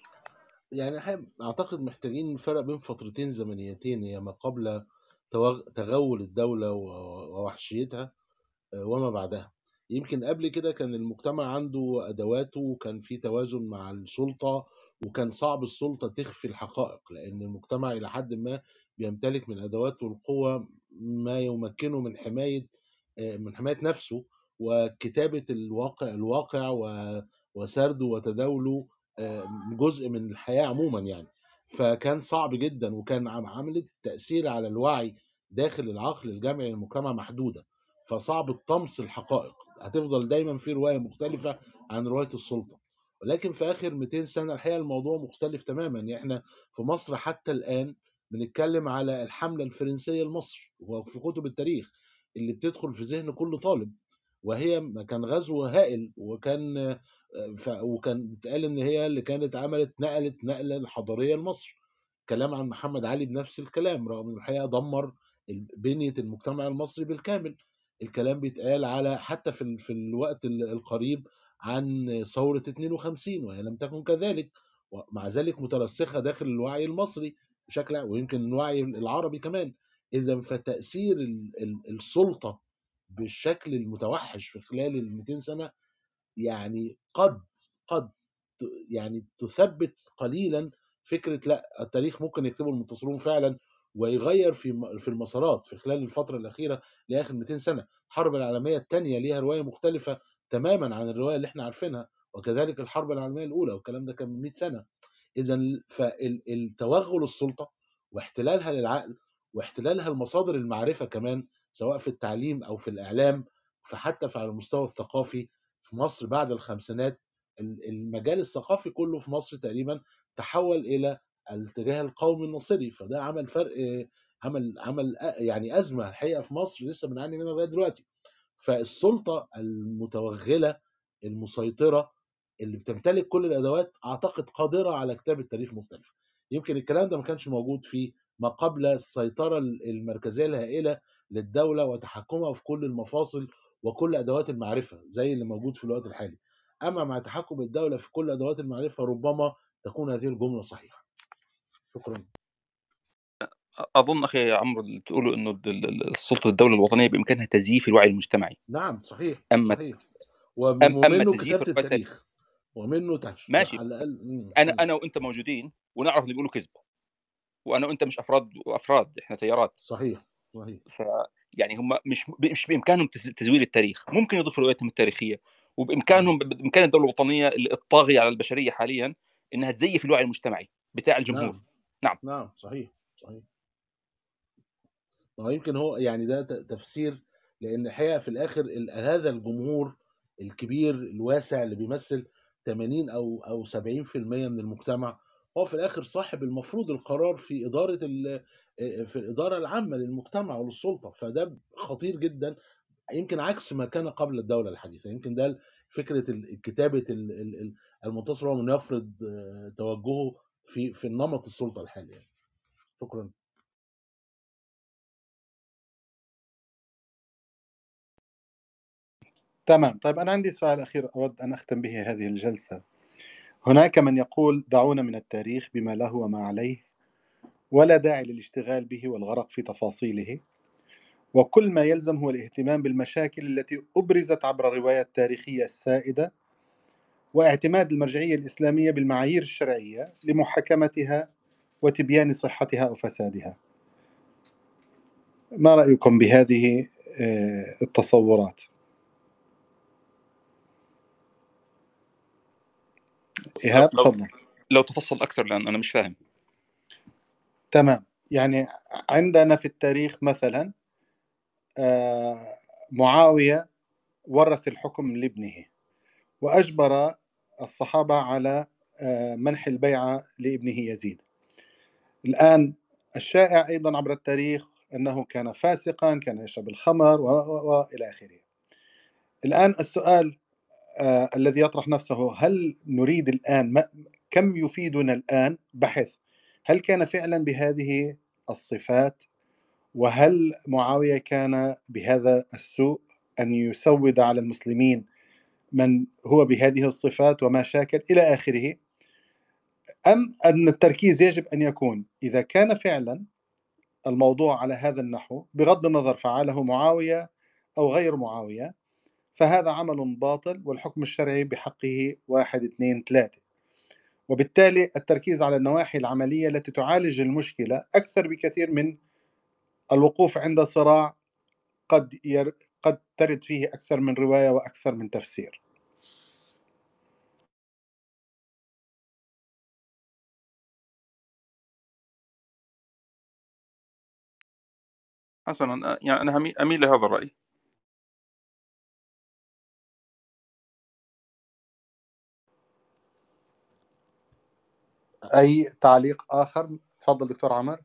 يعني إحنا أعتقد محتاجين نفرق بين فترتين زمنيتين هي ما قبل تغول الدولة ووحشيتها آه، وما بعدها. يمكن قبل كده كان المجتمع عنده أدواته وكان في توازن مع السلطة وكان صعب السلطة تخفي الحقائق لأن المجتمع إلى حد ما بيمتلك من أدوات والقوة ما يمكنه من حماية آه، من حماية نفسه وكتابة الواقع الواقع وسرده وتداوله جزء من الحياة عموما يعني. فكان صعب جدا وكان عم- عملية التأثير على الوعي داخل العقل الجمعي للمجتمع محدودة. فصعب الطمس الحقائق. هتفضل دايما في رواية مختلفة عن رواية السلطة. ولكن في آخر 200 سنة الحقيقة الموضوع مختلف تماما. يعني إحنا في مصر حتى الآن بنتكلم على الحملة الفرنسية لمصر وفي كتب التاريخ اللي بتدخل في ذهن كل طالب. وهي كان غزو هائل وكان آه، وكان بيتقال إن هي اللي كانت عملت نقلت نقلة حضارية لمصر. كلام عن محمد علي بنفس الكلام رغم إن الحقيقة دمر بنية المجتمع المصري بالكامل. الكلام بيتقال على حتى في في الوقت ال- القريب عن ثورة 52 وهي لم تكن كذلك ومع ذلك مترسخة داخل الوعي المصري بشكل ويمكن الوعي العربي كمان. إذا فتأثير ال- ال- السلطة بالشكل المتوحش في خلال ال 200 سنة يعني قد قد يعني تثبت قليلا فكرة لأ التاريخ ممكن يكتبه المنتصرون فعلا ويغير في في المسارات في خلال الفترة الأخيرة لآخر 200 سنة. الحرب العالمية الثانية ليها رواية مختلفة تماما عن الرواية اللي إحنا عارفينها وكذلك الحرب العالمية الأولى والكلام ده كان من 100 سنة. اذا فالتوغل السلطة واحتلالها للعقل واحتلالها لمصادر المعرفة كمان سواء في التعليم أو في الإعلام فحتى على المستوى الثقافي مصر بعد الخمسينات ال- المجال الثقافي كله في مصر تقريبا تحول إلى الاتجاه القومي الناصري فده عمل فرق عمل عمل يعني أزمة الحقيقة في مصر لسه بنعاني منها لغاية دلوقتي. فالسلطة المتوغلة المسيطرة اللي بتمتلك كل الأدوات أعتقد قادرة على كتابة تاريخ مختلف. يمكن الكلام ده ما كانش موجود في ما قبل السيطرة المركزية الهائلة للدولة وتحكمها في كل المفاصل وكل أدوات المعرفة زي اللي موجود في الوقت الحالي. أما مع تحكم الدولة في كل أدوات المعرفة ربما تكون هذه الجملة صحيحة. شكرا. أظن أخي عمرو اللي بتقولوا إنه ال- ال- السلطة الدولة الوطنية بإمكانها تزييف الوعي المجتمعي. نعم صحيح أما صحيح. ومنه تزييف كتابة التاريخ. ومنه تهش ماشي. على الأقل. أنا. أنا وأنت موجودين ونعرف اللي بيقولوا كذب وأنا وأنت مش افراد وافراد إحنا تيارات. صحيح صحيح. ف يعني هم مش مش بإمكانهم تز- تزوير التاريخ. ممكن يضيفوا رؤيتهم التاريخية. وبإمكانهم بإمكان الدولة الوطنية الطاغية على البشرية حاليا إنها تزيف الوعي المجتمعي بتاع الجمهور. نعم. نعم. نعم صحيح صحيح. ما يمكن هو يعني ده تفسير لأن الحقيقة في الآخر ال- هذا الجمهور الكبير الواسع اللي بيمثل 80 أو أو 70% من المجتمع هو في الآخر صاحب المفروض القرار في إدارة ال- في الإدارة العامة للمجتمع وللسلطة فده خطير جدا يمكن عكس ما كان قبل الدولة الحديثة. يمكن ده فكرة كتابة ال- ال- ال- المنتصر هو من يفرض آه، توجهه في في النمط السلطة الحالي يعني. شكرا. تمام. طيب أنا عندي سؤال أخير أود أن أختم به هذه الجلسة. هناك من يقول دعونا من التاريخ بما له وما عليه. ولا داعي للاشتغال به والغرق في تفاصيله. وكل ما يلزم هو الاهتمام بالمشاكل التي أبرزت عبر الرواية التاريخية السائدة واعتماد المرجعية الإسلامية بالمعايير الشرعية لمحاكمتها وتبيان صحتها أو فسادها. ما رأيكم بهذه آه، التصورات؟ إيهاب لو- تفضل. لو تفصل أكثر لأن أنا مش فاهم. تمام. يعني عندنا في التاريخ مثلا آه، معاوية ورث الحكم لابنه وأجبر الصحابة على آه، منح البيعة لابنه يزيد. الآن الشائع أيضا عبر التاريخ أنه كان فاسقا كان يشرب الخمر وإلى آخره. الآن السؤال آه، الذي يطرح نفسه هل نريد الآن كم يفيدنا الآن بحث هل كان فعلا بهذه الصفات؟ وهل معاوية كان بهذا السوء أن يسود على المسلمين من هو بهذه الصفات وما شاكل إلى آخره؟ أم أن التركيز يجب أن يكون إذا كان فعلا الموضوع على هذا النحو بغض النظر فعله معاوية أو غير معاوية فهذا عمل باطل والحكم الشرعي بحقه واحد اثنين ثلاثة. وبالتالي التركيز على النواحي العملية التي تعالج المشكلة أكثر بكثير من الوقوف عند صراع قد ير... قد ترد فيه أكثر من رواية وأكثر من تفسير. حسنا يعني أنا همي- أميل لهذا الرأي. أي تعليق آخر؟ تفضل دكتور عمر.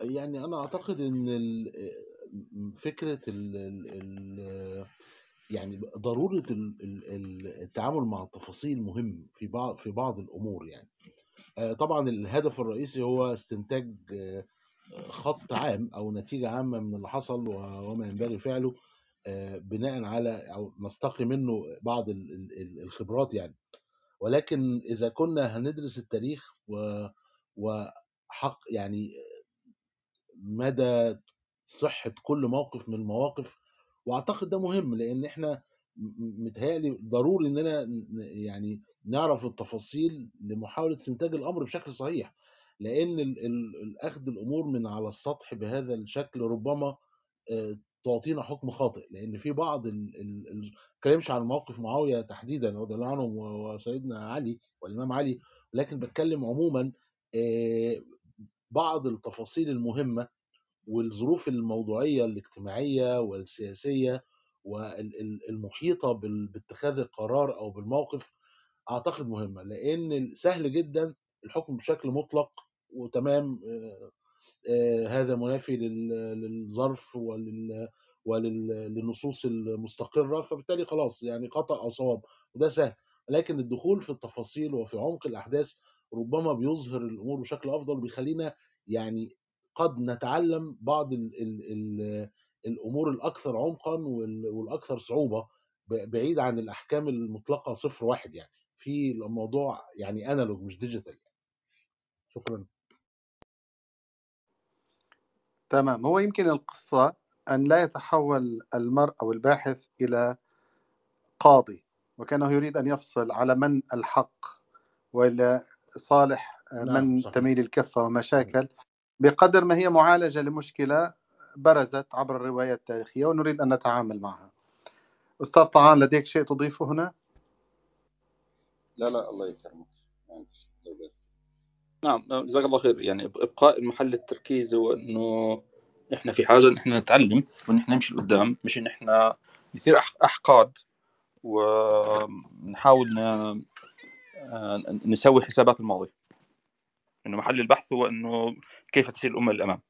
يعني أنا أعتقد إن فكرة ال ال ال يعني ضرورة ال- ال- ال- التعامل مع التفاصيل مهم في بعض في بعض الأمور يعني. آه، طبعا الهدف الرئيسي هو استنتاج آه، خط عام أو نتيجة عامة من اللي حصل وما ينبغي فعله آه، بناء على أو نستقي منه بعض ال- ال- ال- الخبرات يعني. ولكن إذا كنا هندرس التاريخ و وحق يعني مدى صحة كل موقف من المواقف وأعتقد ده مهم م- م- متهيألي ضروري إننا ن- يعني نعرف التفاصيل لمحاولة استنتاج الأمر بشكل صحيح لأن ال- ال- الأخذ الأمور من على السطح بهذا الشكل ربما آه، تعطينا حكم خاطئ لأن في بعض ال- ال- ال- بتكلمش عن موقف معاوية تحديدا رضي الله عنه وسيدنا علي والإمام علي لكن بتكلم عموما بعض التفاصيل المهمة والظروف الموضوعية الاجتماعية والسياسية والمحيطه باتخاذ القرار أو بالموقف أعتقد مهمة لأن سهل جدا الحكم بشكل مطلق وتمام هذا منافي لل- للظرف ولل وللنصوص المستقرة فبالتالي خلاص يعني خطا أو صواب. وده سهل. لكن الدخول في التفاصيل وفي عمق الأحداث ربما بيظهر الأمور بشكل أفضل بيخلينا يعني قد نتعلم بعض ال ال ال الأمور الأكثر عمقا وال- والأكثر صعوبة بعيد عن الأحكام المطلقة صفر واحد يعني. في الموضوع يعني أنالوج مش ديجيتال شكرا. تمام. هو يمكن القصة أن لا يتحول المرء أو الباحث إلى قاضي وكأنه يريد أن يفصل على من الحق وإلى صالح نعم من صحيح. تميل الكفة ومشاكل. بقدر ما هي معالجة لمشكلة برزت عبر الرواية التاريخية ونريد أن نتعامل معها. أستاذ طعان لديك شيء تضيفه هنا؟ لا لا الله يكرمك. نعم جزاك الله خير. يعني إبقاء المحل التركيز هو إنه إحنا في حاجة إن إحنا نتعلم وإن إحنا نمشي لقدام مش إن إحنا نثير أحقاد ونحاول آه، نسوي حسابات الماضي. إنه محل البحث هو إنه كيف تسير الأمة للأمام.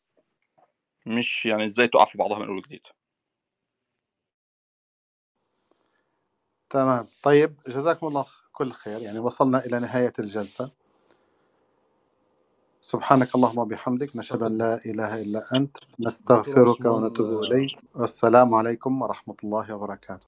مش يعني إزاي تقع في بعضها من أول وجديد. تمام. طيب جزاكم الله كل خير. يعني وصلنا إلى نهاية الجلسة. سبحانك اللهم وبحمدك نشهد أن لا إله إلا أنت نستغفرك ونتوب إليك. والسلام عليكم ورحمة الله وبركاته.